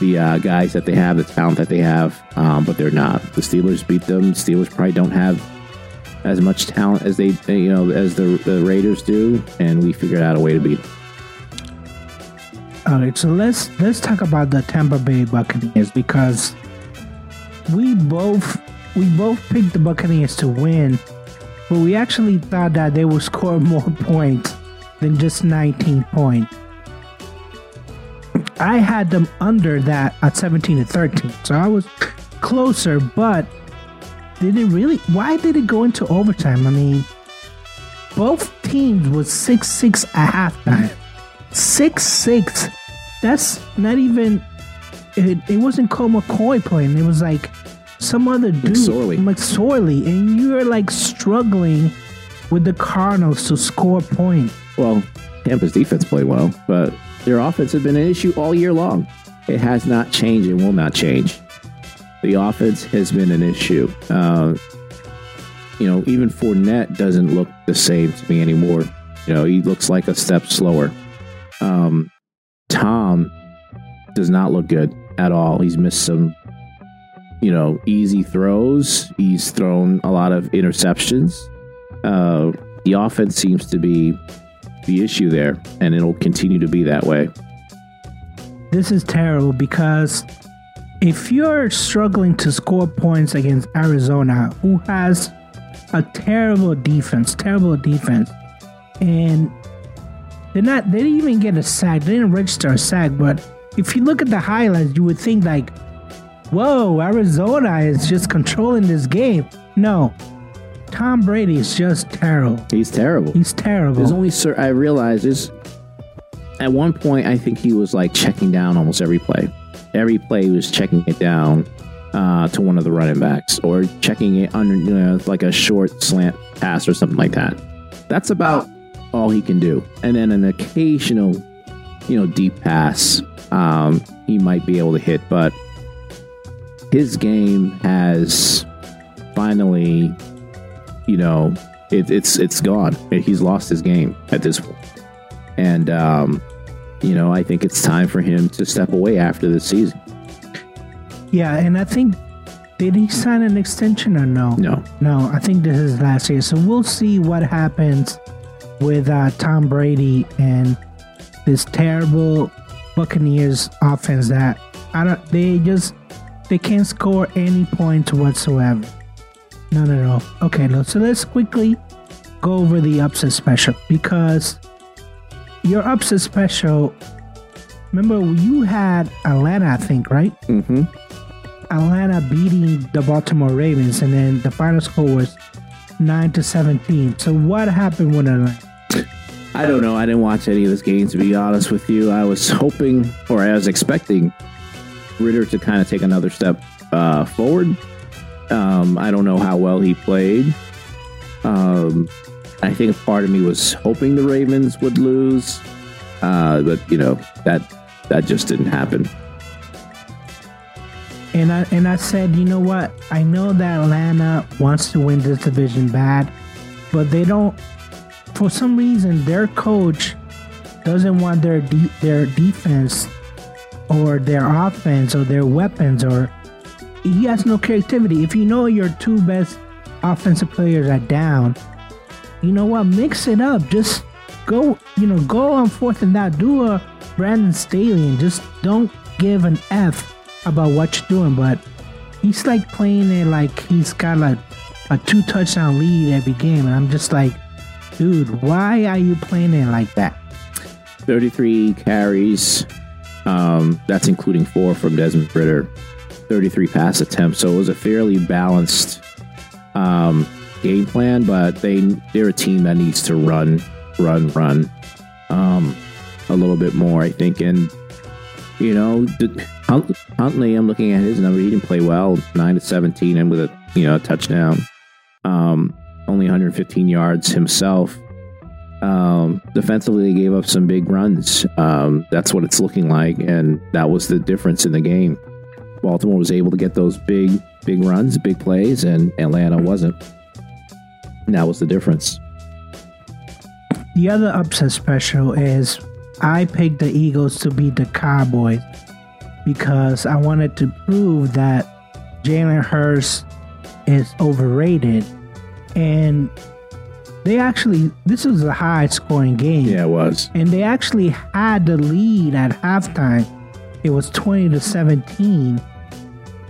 the uh, guys that they have, the talent that they have, um, but they're not. The Steelers beat them. Steelers probably don't have as much talent as they you know as the the Raiders do, and we figured out a way to beat. All right, so let's let's talk about the Tampa Bay Buccaneers because we both we both picked the Buccaneers to win, but we actually thought that they would [LAUGHS] score more points than just 19 points. I had them under that at 17 to 13, so I was closer, but did it really? Why did it go into overtime? I mean, both teams was six six at halftime. Six six. That's not even. It, it wasn't Colt McCoy playing. It was like some other dude, McSorley. McSorley, and you're like struggling with the Cardinals to score points. Well, Tampa's defense played well, but their offense has been an issue all year long. It has not changed and will not change. The offense has been an issue. Uh, you know, even Fournette doesn't look the same to me anymore. You know, he looks like a step slower. Um, Tom does not look good at all. He's missed some, you know, easy throws. He's thrown a lot of interceptions. Uh, the offense seems to be the issue there, and it'll continue to be that way. This is terrible because if you're struggling to score points against Arizona, who has a terrible defense, terrible defense, and they're not, they didn't even get a sack, they didn't register a sack. But if you look at the highlights, you would think like whoa, Arizona is just controlling this game. No, Tom Brady is just terrible. He's terrible. He's terrible. There's only cer I realized is at one point I think he was like checking down almost every play. Every play he was checking it down uh, to one of the running backs or checking it under you know like a short slant pass or something like that. That's about all he can do. And then an occasional, you know, deep pass um, he might be able to hit, but his game has finally, you know, it, it's it's gone. He's lost his game at this point, and um, you know, I think it's time for him to step away after this season. yeah, and I think did he sign an extension or no? No, No, I think this is last year. So we'll see what happens with uh, Tom Brady and this terrible Buccaneers offense that I don't. They just they can't score any points whatsoever. None at all. Okay, so let's quickly go over the upset special because your upset special. Remember, you had Atlanta, I think, right? mm-hmm. Atlanta beating the Baltimore Ravens, and then the final score was nine to seventeen. So what happened with Atlanta? I don't know. I didn't watch any of this game to be honest with you. I was hoping, or I was expecting, Ridder to kind of take another step uh, forward. Um, I don't know how well he played. Um, I think part of me was hoping the Ravens would lose, uh, but you know that that just didn't happen. And I and I said, you know what? I know that Atlanta wants to win this division bad, but they don't. For some reason, their coach doesn't want their de- their defense or their offense or their weapons or he has no creativity. If you know your two best offensive players are down, you know what? Mix it up. Just go, you know, go on fourth and that. Do a Brandon Staley and just don't give an F about what you're doing. But he's like playing it like he's got like a two touchdown lead every game. And I'm just like, dude, why are you playing it like that? 33 carries. Um, that's including four from Desmond Ridder. 33 pass attempts. So it was a fairly balanced um, game plan, but they they're a team that needs to run, run, run um, a little bit more, I think. And you know, Huntley, I'm looking at his number. He didn't play well, nine to 17, and with a you know a touchdown. Um, only 115 yards himself. Um, defensively, they gave up some big runs. Um, that's what it's looking like, and that was the difference in the game. Baltimore was able to get those big, big runs, big plays, and Atlanta wasn't. And that was the difference. The other upset special is I picked the Eagles to beat the Cowboys because I wanted to prove that Jalen Hurts is overrated. And they actually, this was a high scoring game. Yeah, it was. And they actually had the lead at halftime. It was 20 to 17.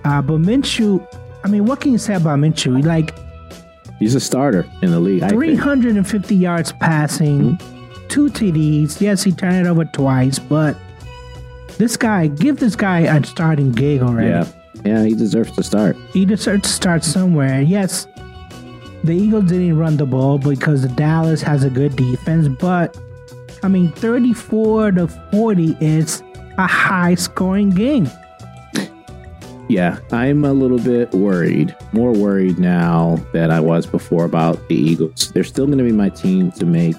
Uh, but Minshew, I mean, what can you say about Minshew? Like, He's a starter in the league. 350 yards passing, Hmm? two TDs. Yes, he turned it over twice, but this guy, give this guy a starting gig already. Yeah, yeah, he deserves to start. He deserves to start somewhere. Yes, the Eagles didn't run the ball because the Dallas has a good defense, but I mean, 34 to 40 is a high scoring game. Yeah, I'm a little bit worried, more worried now than I was before about the Eagles. They're still going to be my team to make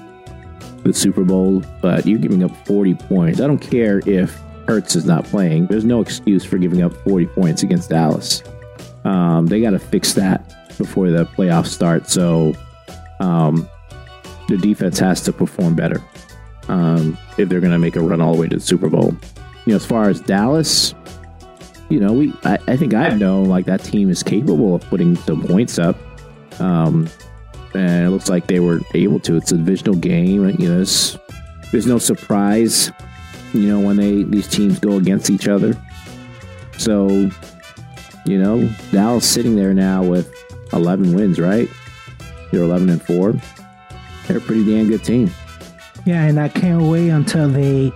the Super Bowl, but you're giving up 40 points. I don't care if Hurts is not playing. There's no excuse for giving up 40 points against Dallas. Um, they got to fix that before the playoffs start. So um, the defense has to perform better um, if they're going to make a run all the way to the Super Bowl. You know, as far as Dallas, you know, we I, I think I know like that team is capable of putting some points up. Um, and it looks like they were able to. It's a divisional game. You know, there's, there's no surprise. You know, when they these teams go against each other. So, you know, Dallas sitting there now with 11 wins, right? They're 11 and four. They're a pretty damn good team. Yeah, and I can't wait until they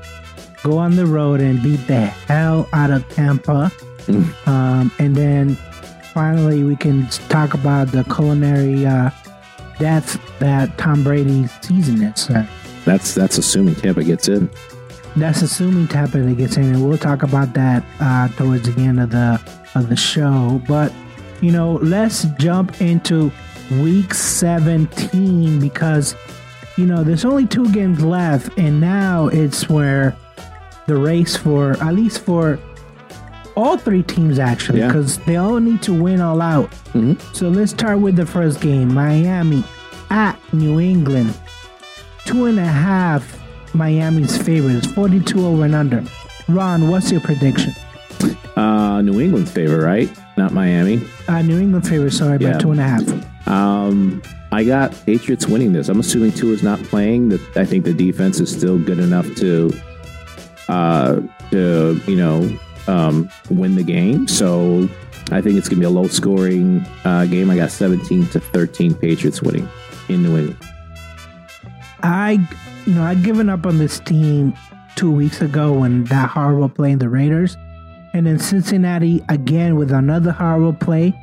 go on the road and beat the hell out of Tampa Um, and then finally, we can talk about the culinary uh, death that Tom Brady's season is. That's that's assuming Tampa gets in. that's assuming Tampa gets in, and we'll talk about that uh, towards the end of the of the show. But you know, let's jump into week 17 because you know there's only two games left, and now it's where the race for at least for all three teams actually Yeah. because they all need to win all out. Mhm. So let's start with the first game: Miami at New England. Two and a half. Miami's favorites, 42 over and under. Ron, what's your prediction? Uh, New England's favor, right? Not Miami. Uh, New England favorites, sorry, by two and a half. Um, I got Patriots winning this. I'm assuming Tua is not playing. That I think the defense is still good enough to, uh, to you know, um, win the game. So I think it's gonna be a low scoring uh, game. I got 17 to 13 Patriots winning in New England. I, you know, I'd given up on this team two weeks ago when that horrible play in the Raiders, and then Cincinnati again with another horrible play,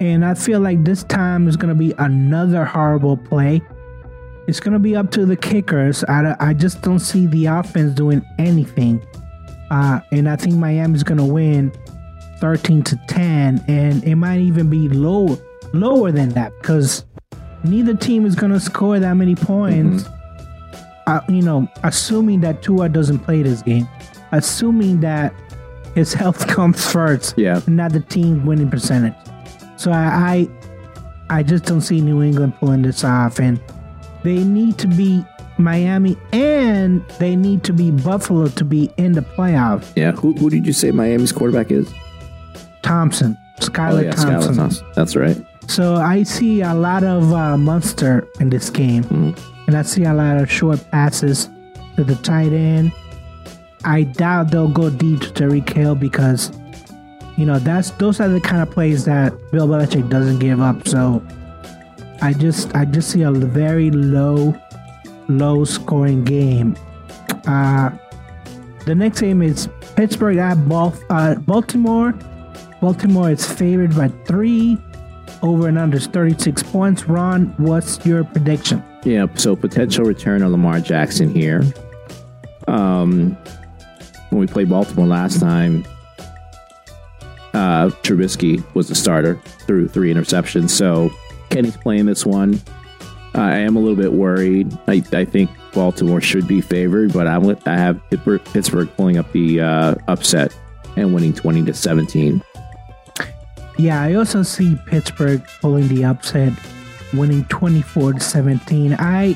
and I feel like this time is going to be another horrible play. It's going to be up to the kickers. I, I just don't see the offense doing anything, uh, and I think Miami's going to win thirteen to ten, and it might even be lower lower than that because neither team is going to score that many points. Uh, you know, assuming that Tua doesn't play this game, assuming that his [LAUGHS] health comes first, Yeah. not the team winning percentage. So I, I, I just don't see New England pulling this off, and they need to be Miami and they need to be Buffalo to be in the playoffs. Yeah. Who, who did you say Miami's quarterback is? Thompson, Skylar Oh, Thompson. Skylar Thompson. That's right. So I see a lot of uh, Munster in this game, and I see a lot of short passes to the tight end. I doubt they'll go deep to Tyreek Hill because, you know, that's those are the kind of plays that Bill Belichick doesn't give up. So I just I just see a very low, low scoring game. Uh, the next game is Pittsburgh at uh, Baltimore. Baltimore is favored by three. Over and under 36 points. Ron, what's your prediction? Yeah, so potential return of Lamar Jackson here. Um, when we played Baltimore last time, uh, Trubisky was the starter through three interceptions. So Kenny's playing this one. I am a little bit worried. I, I think Baltimore should be favored, but I'm I have Pittsburgh, pulling up the uh, upset and winning 20 to 17. Yeah, I also see Pittsburgh pulling the upset, winning 24 to 17. I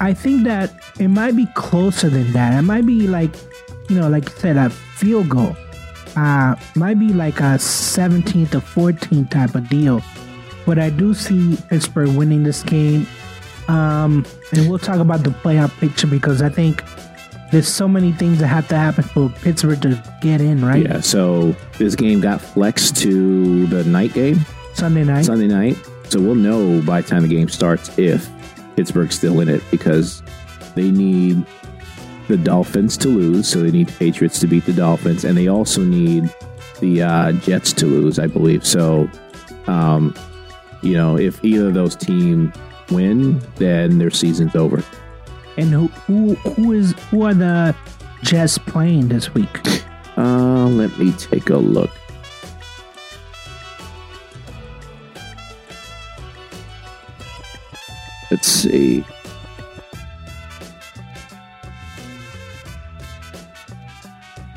I think that it might be closer than that. It might be like, you know, like you said, a field goal. Uh, might be like a 17 to 14 type of deal. But I do see Pittsburgh winning this game. Um, and we'll talk about the playoff picture because I think there's so many things that have to happen for Pittsburgh to get in, right? Yeah, so this game got flexed to the night game. Sunday night. Sunday night. So we'll know by the time the game starts if Pittsburgh's still in it because they need the Dolphins to lose. So they need the Patriots to beat the Dolphins, and they also need the uh, Jets to lose, I believe. So, um, you know, if either of those teams win, then their season's over. And who who who is who are the Jets playing this week? [LAUGHS] Uh, let me take a look. Let's see.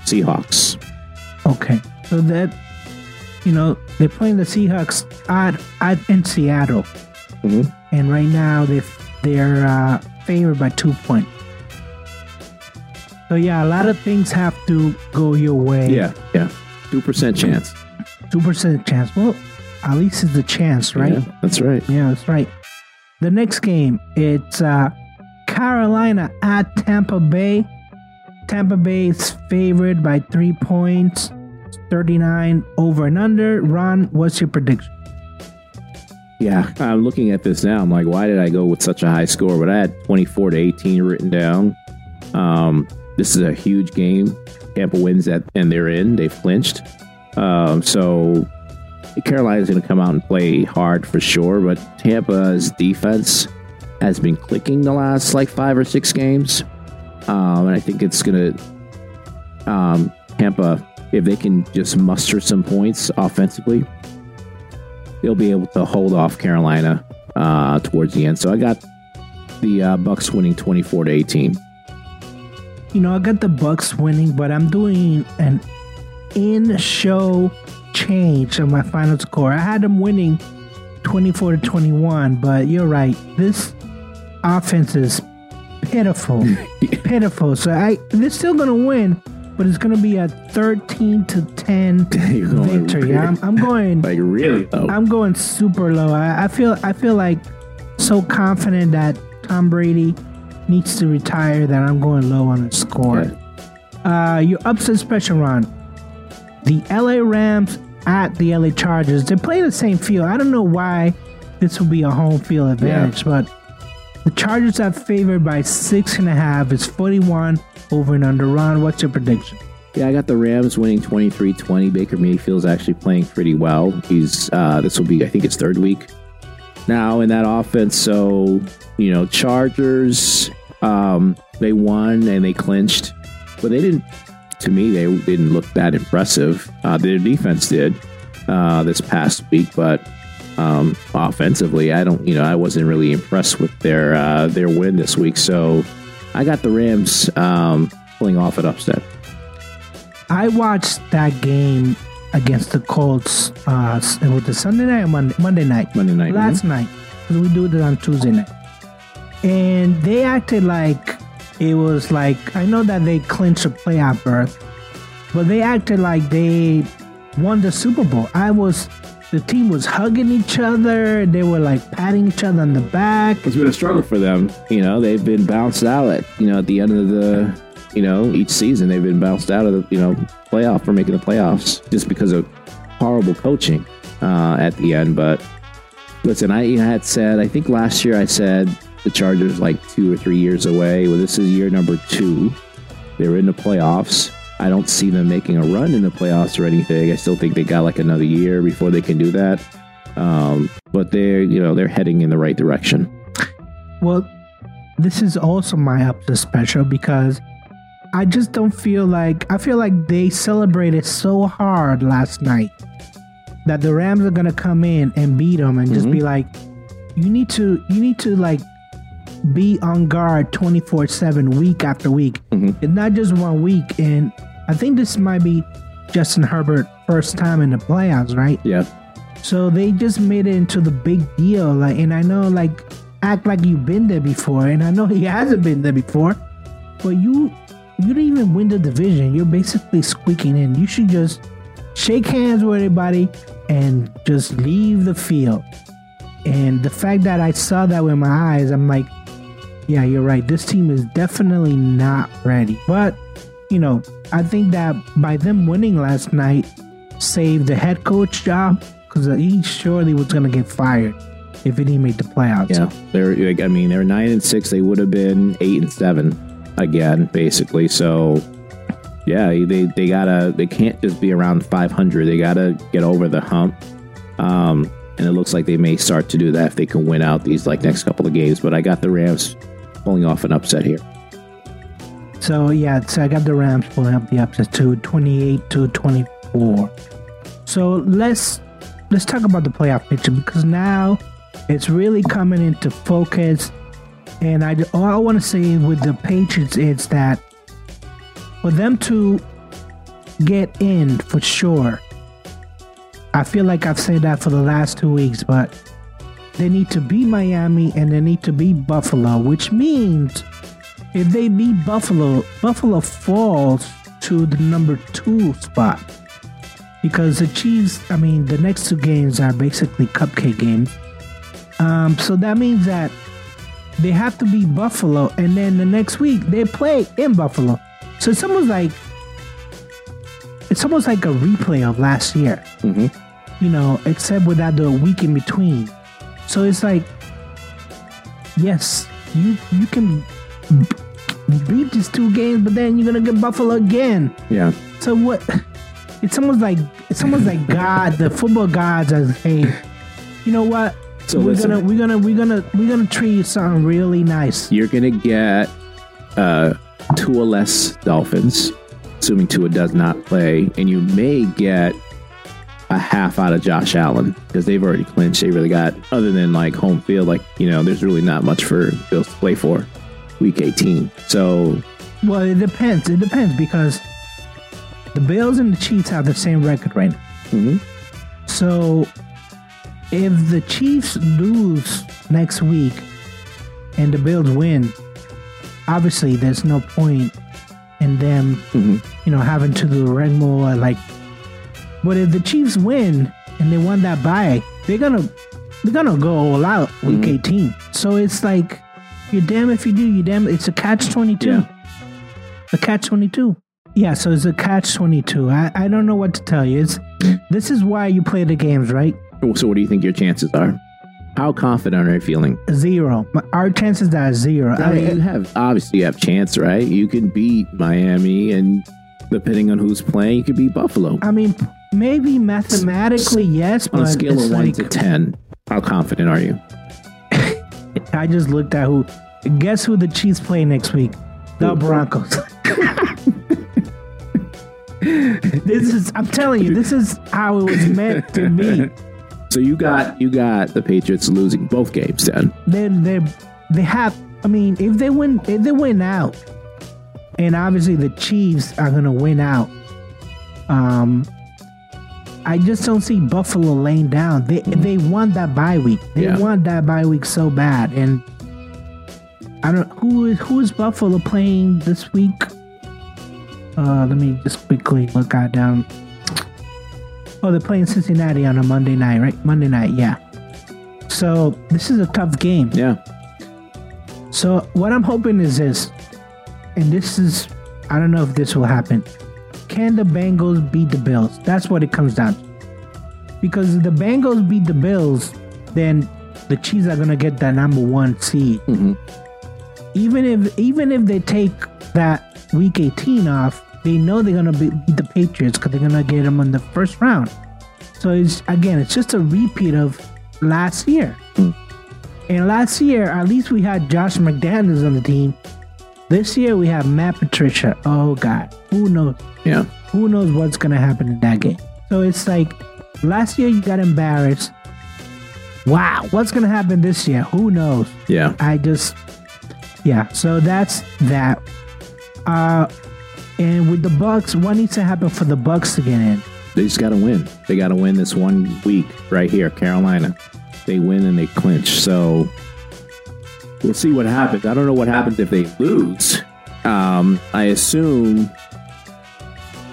Seahawks. Okay, so that you know they're playing the Seahawks at, at in Seattle, Mhm. and right now they they're uh, favored by two points. So yeah, a lot of things have to go your way. Yeah, yeah. Two percent chance. two percent chance. Well, at least it's a chance, right? Yeah, that's right. Yeah, that's right. The next game, it's uh, Carolina at Tampa Bay. Tampa Bay is favored by three points, 39 over and under. Ron, what's your prediction? Yeah, I'm looking at this now. I'm like, why did I go with such a high score? But I had 24 to 18 written down. Um, this is a huge game. Tampa wins that, and they're in. They've clinched. Um, so Carolina's going to come out and play hard for sure, but Tampa's defense has been clicking the last like five or six games. Um, and I think it's going to, um, Tampa, if they can just muster some points offensively, they'll be able to hold off Carolina uh, towards the end. So I got the uh, Bucks winning 24 to 18. You know, I got the Bucks winning, but I'm doing an in-show change of my final score. I had them winning 24 to 21, but you're right. This offense is pitiful, [LAUGHS] pitiful. So I they're still gonna win, but it's gonna be a 13 to 10 [LAUGHS] victory. I'm, I'm [LAUGHS] going. Like really though. I'm going super low. I, I feel I feel like so confident that Tom Brady needs to retire that I'm going low on the score. Okay. Uh, your upset special round. The LA Rams at the LA Chargers. They play the same field. I don't know why this will be a home field advantage, but the Chargers are favored by six and a half. It's 41 over and under. Ron, what's your prediction? Yeah, I got the Rams winning 23-20. Baker Mayfield's actually playing pretty well. He's uh, this will be I think his third week now in that offense. So you know, Chargers um, they won and they clinched, but they didn't. To me, they didn't look that impressive. Uh, their defense did uh, this past week, but um, offensively, I don't. You know, I wasn't really impressed with their uh, their win this week. So I got the Rams um, pulling off an upset. I watched that game against the Colts. Uh, it was the Sunday night or Monday, Monday night. Monday night. Last night. 'cause we do it on Tuesday night. And they acted like it was like, I know that they clinched a playoff berth, but they acted like they won the Super Bowl. I was, the team was hugging each other. They were like patting each other on the back. It's been a struggle for them. You know, they've been bounced out at you know at the end of the you know each season they've been bounced out of the you know playoff for making the playoffs just because of horrible coaching uh, at the end. But listen, I had said I think last year I said the Chargers like two or three years away. Well, this is year number two. They're in the playoffs. I don't see them making a run in the playoffs or anything. I still think they got like another year before they can do that. Um, but they're you know they're heading in the right direction. Well, this is also my upset special because I just don't feel like I feel like they celebrated so hard last night that the Rams are gonna come in and beat them and just be like, you need to you need to like be on guard 24 7 week after week Mhm. it's not just one week and i think this might be justin herbert first time in the playoffs right Yeah. so they just made it into the big deal. Like, and I know, like, act like you've been there before, and I know he [LAUGHS] hasn't been there before. But you, you didn't even win the division. You're basically squeaking in. You should just shake hands with everybody and just leave the field. And the fact that I saw that with my eyes, I'm like, yeah, you're right. This team is definitely not ready. But you know, I think that by them winning last night saved the head coach job because he surely was going to get fired if he didn't make the playoffs. Yeah, they're. like, I mean, they're nine and six. They would have been eight and seven again, basically. So, yeah, they they gotta. They can't just be around five hundred. They gotta get over the hump. Um, and it looks like they may start to do that if they can win out these like next couple of games. But I got the Rams pulling off an upset here. So yeah, so I got the Rams pulling up the upset to 28 to 24. So let's let's talk about the playoff picture because now it's really coming into focus. And I all I want to say with the Patriots is that for them to get in for sure. I feel like I've said that for the last two weeks, but they need to beat Miami and they need to beat Buffalo, which means if they beat Buffalo, Buffalo falls to the number two spot. Because the Chiefs, I mean, the next two games are basically cupcake games. Um, so that means that they have to beat Buffalo, and then the next week they play in Buffalo. So it's almost like it's almost like a replay of last year, Mhm. you know, except without the week in between. So it's like, yes, you you can beat these two games, but then you're gonna get Buffalo again. Yeah, So what? it's almost like it's almost like God, the football gods, as hey, you know what? So we're listen. gonna we're gonna we're gonna we're gonna treat you something really nice. You're gonna get uh, Tua less Dolphins, assuming Tua does not play, and you may get a half out of Josh Allen because they've already clinched. They really got other than like home field, like you know, there's really not much for Bills to play for. Week 18. So Well, it depends. It depends because the Bills and the Chiefs have the same record right now. Mhm. So if the Chiefs lose next week and the Bills win, obviously there's no point in them, Mhm. you know, having to do or like. But if the Chiefs win and they won that bye, they're gonna they're gonna go all out week 18. So it's like you're damn if you do, you damn. It's a catch 22. Yeah. A catch 22. Yeah, so it's a catch 22. I, I don't know what to tell you. It's this is why you play the games, right? so what do you think your chances are? How confident are you feeling? Zero. Our chances are zero. I mean, you have obviously you have chance, right? You can beat Miami, and depending on who's playing, you could beat Buffalo. I mean, maybe mathematically yes, but On but a scale of one like, to ten, how confident are you? I just looked at who. Guess who the Chiefs play next week? The? Broncos. [LAUGHS] this is. I'm telling you, this is how it was meant to be. [LAUGHS] So you got you got the Patriots losing both games then. they they they have. I mean, if they win, if they win out, and obviously the Chiefs are gonna win out. Um, I just don't see Buffalo laying down. They they won that bye week. They Yeah. won that bye week so bad, and I don't who is who is Buffalo playing this week. Uh, let me just quickly look out down. Oh, they're playing Cincinnati on a Monday night, right? Monday night, yeah. So this is a tough game. Yeah. So what I'm hoping is this, and this is, I don't know if this will happen. Can the Bengals beat the Bills? That's what it comes down to. Because if the Bengals beat the Bills, then the Chiefs are gonna get that number one seed. Mhm. Even if even if they take that Week 18 off, they know they're gonna be- beat the Patriots because they're gonna get them in the first round. So it's again, it's just a repeat of last year. And last year, at least we had Josh McDaniels on the team. This year we have Matt Patricia. Oh God, who knows? Yeah. Who knows what's gonna happen in that game? So it's like last year you got embarrassed. Wow, what's gonna happen this year? Who knows? Yeah. I just, yeah. So that's that. Uh, and with the Bucks, what needs to happen for the Bucks to get in? They just got to win. They got to win this one week right here, Carolina. They win and they clinch. So we'll see what happens. I don't know what happens if they lose. Um, I assume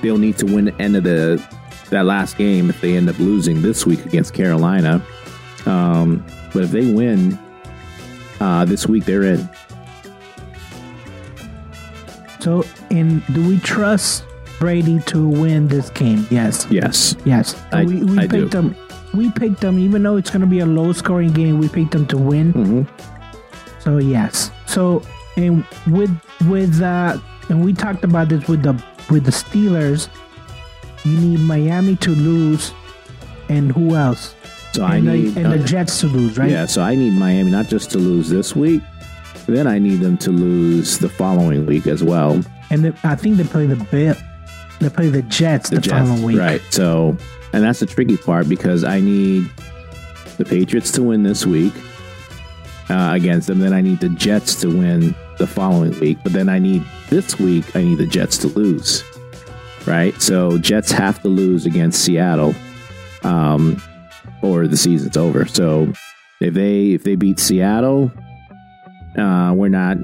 they'll need to win the end of the that last game if they end up losing this week against Carolina. Um, but if they win uh, this week, they're in. So, and do we trust Brady to win this game? Yes. Yes. Yes. So I- we we I do. picked them. We picked them, even though it's going to be a low scoring game. We picked them to win. hmm So yes. So and with with uh, and we talked about this with the with the Steelers. You need Miami to lose, and who else? So I and need the, and the Jets to lose, right? Yeah, so I need Miami not just to lose this week, then I need them to lose the following week as well. And the, I think they play the Bill. They play the Jets the, The Jets, following week. right? So, and that's the tricky part because I need the Patriots to win this week uh, against them. Then I need the Jets to win the following week, but then I need this week. I need the Jets to lose, right? So Jets have to lose against Seattle, um, or the season's over. So if they if they beat Seattle, uh, we're not,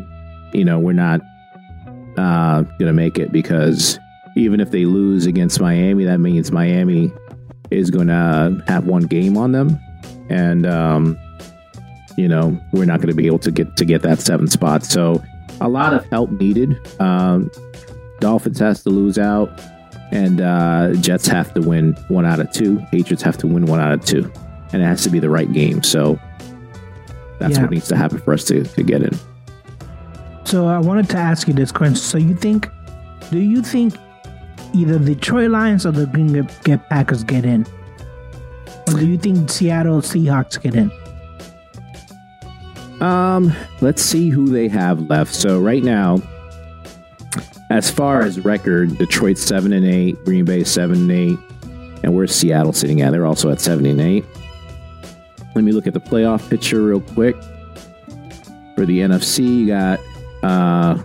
you know, we're not uh, gonna make it because even if they lose against Miami, that means Miami is to have one game on them, and um, you know we're not to be able to get to get that seventh spot. So a lot of help needed. Um, Dolphins has to lose out, and uh, Jets have to win one out of two. Patriots have to win one out of two, and it has to be the right game. So that's Yeah. what needs to happen for us to, to get in. So I wanted to ask you this question. So you think, do you think, either the Detroit Lions or the Green get Packers get in? Or do you think Seattle Seahawks get in? Um, let's see who they have left. So right now, as far as record, Detroit seven and eight, Green Bay seven and eight, and where's Seattle sitting at? They're also at seven and eight. Let me look at the playoff picture real quick. For the NFC, you got uh,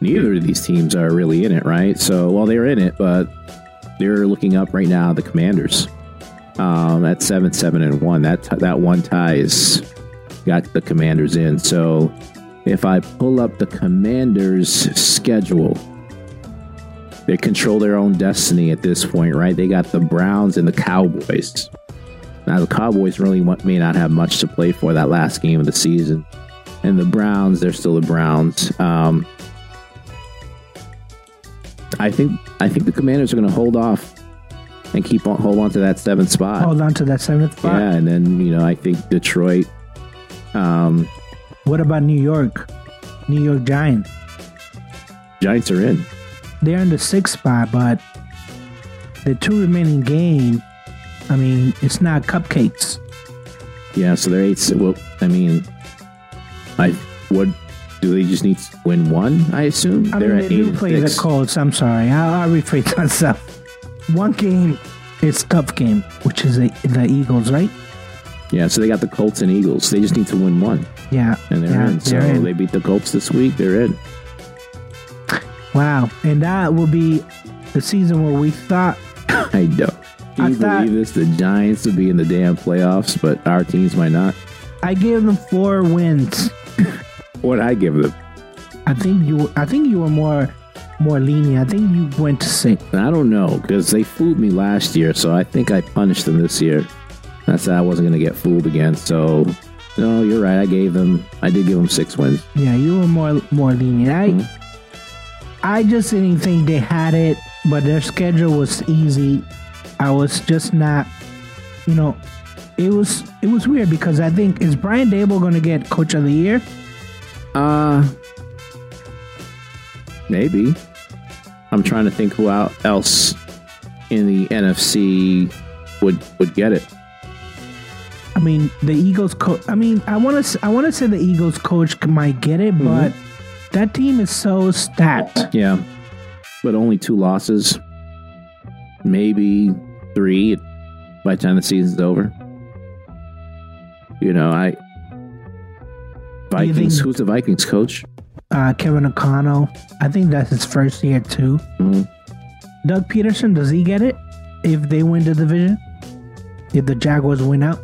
neither of these teams are really in it, right? So, well, they're in it, but they're looking up right now. The Commanders um, at seven, seven, and one. That that one tie is got the Commanders in. So, if I pull up the Commanders' schedule, they control their own destiny at this point, right? They got the Browns and the Cowboys. Now, the Cowboys really may not have much to play for that last game of the season. And the Browns, they're still the Browns. Um, I think I think the Commanders are going to hold off and keep on hold on to that seventh spot. Hold on to that seventh spot. Yeah, and then you know I think Detroit. Um, What about New York? New York Giants. Giants are in. They're in the sixth spot, but the two remaining games, I mean, it's not cupcakes. Yeah, so they're eight. Well, I mean, I what do they just need to win one? I assume I they're mean, at they eight do play the. Colts. I'm sorry. I'll, I'll rephrase [LAUGHS] myself. One game is tough game, which is the, the Eagles, right? Yeah, so they got the Colts and Eagles. They just need to win one, Yeah. and they're yeah, in. So they're in. they beat the Colts this week. They're in. Wow. And that will be the season where we thought, [COUGHS] I don't. Can I you thought- believe this? The Giants will be in the damn playoffs, but our teams might not. I gave them four wins. [COUGHS] What I give them? I think you I think you were more more lenient. I think you went to six. I don't know because they fooled me last year, so I think I punished them this year. I said I wasn't going to get fooled again. So, no, you're right. I gave them. I did give them six wins. Yeah, you were more more lenient. I I just didn't think they had it, but their schedule was easy. I was just not, you know, it was it was weird because I think is Brian Daboll going to get Coach of the Year? Uh, maybe. I'm trying to think who else in the NFC would would get it. I mean, the Eagles coach. I mean, I want to I want to say the Eagles coach might get it, but that team is so stacked. Yeah, but only two losses, maybe three by the time the season's over. You know, I Vikings. think- Who's the Vikings coach? Uh, Kevin O'Connell, I think that's his first year too. Mhm. Doug Pederson, does he get it if they win the division? If the Jaguars win out?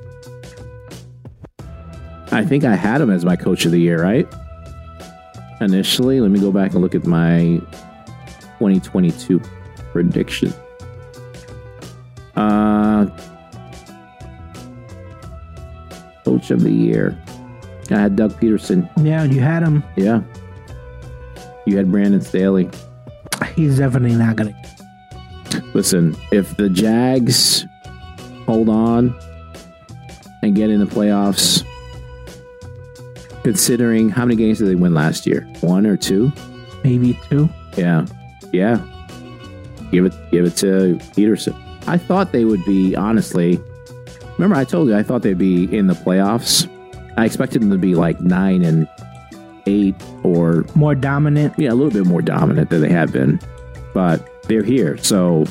I think I had him as my coach of the year, right? Initially, let me go back and look at my 2022 prediction. Uh, coach of the year. I had Doug Pederson. Yeah, you had him. Yeah. You had Brandon Staley. He's definitely not gonna. Listen, if the Jags hold on and get in the playoffs, considering how many games did they win last year? One or two? Maybe two. Yeah. Yeah. Give it give it to Pederson. I thought they would be honestly. Remember I told you I thought they'd be in the playoffs. I expected them to be like 9 and 8 or More dominant. yeah, a little bit more dominant than they have been, but they're here. So,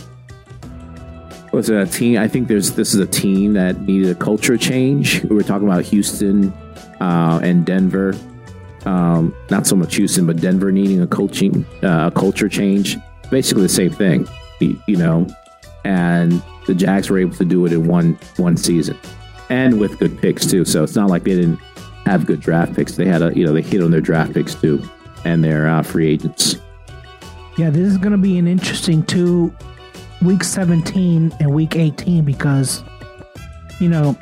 was it a team? I think there's this is a team that needed a culture change. We were talking about Houston uh, and Denver. Um, not so much Houston, but Denver needing a coaching uh, culture change. Basically the same thing, you, know. And the Jags were able to do it in one one season, and with good picks too. So it's not like they didn't have good draft picks. They had a you know they hit on their draft picks too, and their uh, free agents. Yeah, this is gonna be an interesting two, week seventeen and week eighteen because, you know,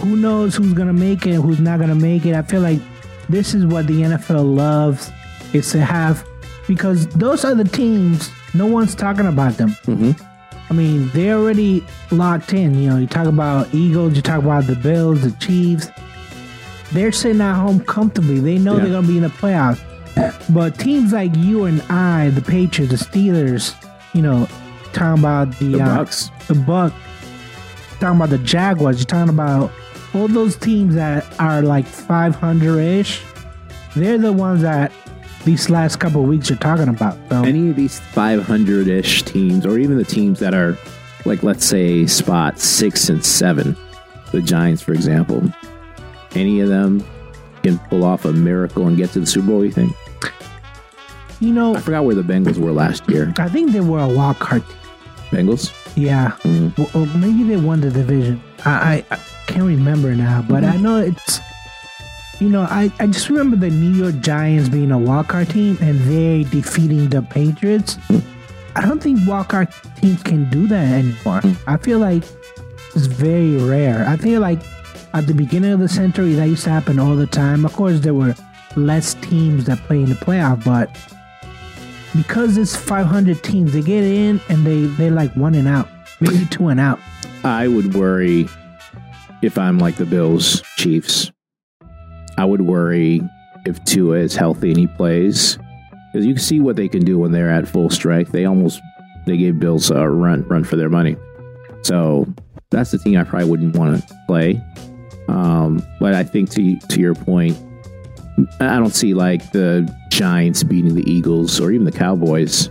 who knows who's gonna make it, and who's not gonna make it. I feel like this is what the NFL loves is to have because those are the teams, no one's talking about them. Mhm. I mean, they're already locked in. You know, you talk about Eagles, you talk about the Bills, the Chiefs. They're sitting at home comfortably. They know Yeah. they're gonna be in the playoffs. But teams like you and I, the Patriots, the Steelers, you know, talking about the, The uh, Bucks. the Buck, talking about the Jaguars, you're talking about all those teams that are like 500 ish. They're the ones that these last couple of weeks you're talking about. So Any of these 500 ish teams, or even the teams that are, like, let's say, spot six and seven, the Giants, for example, any of them can pull off a miracle and get to the Super Bowl, you think? you know, I forgot where the Bengals were last year. I think they were a wild card. team. Bengals? Yeah. Well, maybe they won the division. I, I, I can't remember now, but I mm-hmm. know it's. You know, I, I just remember the New York Giants being a wildcard team and they defeating the Patriots. I don't think wildcard teams can do that anymore. I feel like it's very rare. I feel like at the beginning of the century that used to happen all the time. Of course, there were less teams that play in the playoff, but because it's 500 teams, they get in and they they like one and out, maybe two and out. I would worry if I'm like the Bills, Chiefs. I would worry if Tua is healthy and he plays because you can see what they can do when they're at full strength. They almost they gave Bills a run run for their money. So that's the team I probably wouldn't want to play. Um, but I think to to your point, I don't see like the Giants beating the Eagles or even the Cowboys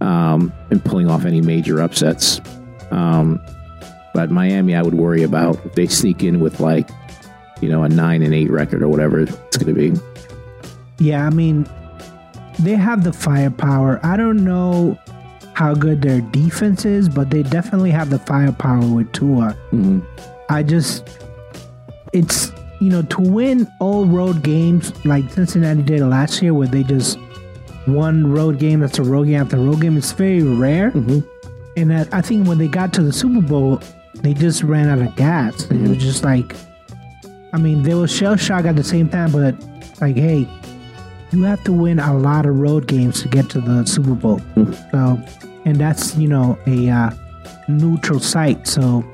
um, and pulling off any major upsets. Um, but Miami, I would worry about if they sneak in with like, you know, a nine and eight record or whatever it's going to be. Yeah, I mean, they have the firepower. I don't know how good their defense is, but they definitely have the firepower with Tua. Mhm. I just, it's, you know, to win all road games like Cincinnati did last year, where they just won road game that's a road game after road game, it's very rare. Mhm. And that, I think when they got to the Super Bowl, they just ran out of gas. And It was just like, I mean, they were shell shocked at the same time, but like, hey, you have to win a lot of road games to get to the Super Bowl. So, and that's you know a uh, neutral site. So,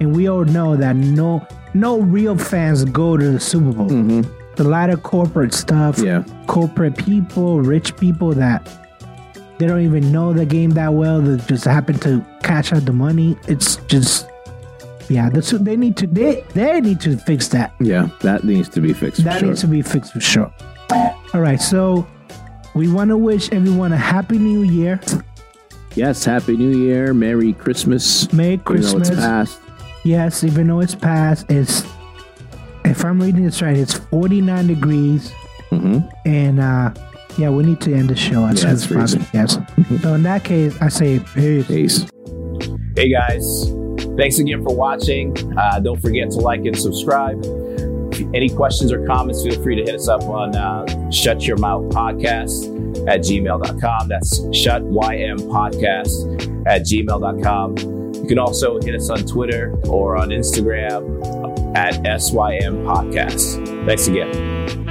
and we all know that no no real fans go to the Super Bowl. Mm-hmm. A lot of corporate stuff, Yeah. corporate people, rich people that they don't even know the game that well. They just happen to cash out the money. It's just. Yeah, that's, what they need to they, they need to fix that. Yeah, that needs to be fixed. That for sure. needs to be fixed for sure. All right, so we want to wish everyone a happy new year. yes, Happy New Year, Merry Christmas. Merry Even though it's Christmas. Yes, even though it's past, it's if I'm reading this right, it's 49 degrees, hmm and uh yeah, we need to end the show as Yeah, soon it's as possible. Yes. so in that case, I say peace. Peace. Hey guys, thanks again for watching. Uh, don't forget to like and subscribe. If any questions or comments, feel free to hit us up on uh, Shut Your Mouth Podcast at gmail.com. That's Shut YM Podcast at gmail.com. You can also hit us on Twitter or on Instagram at SYM Podcast. Thanks again.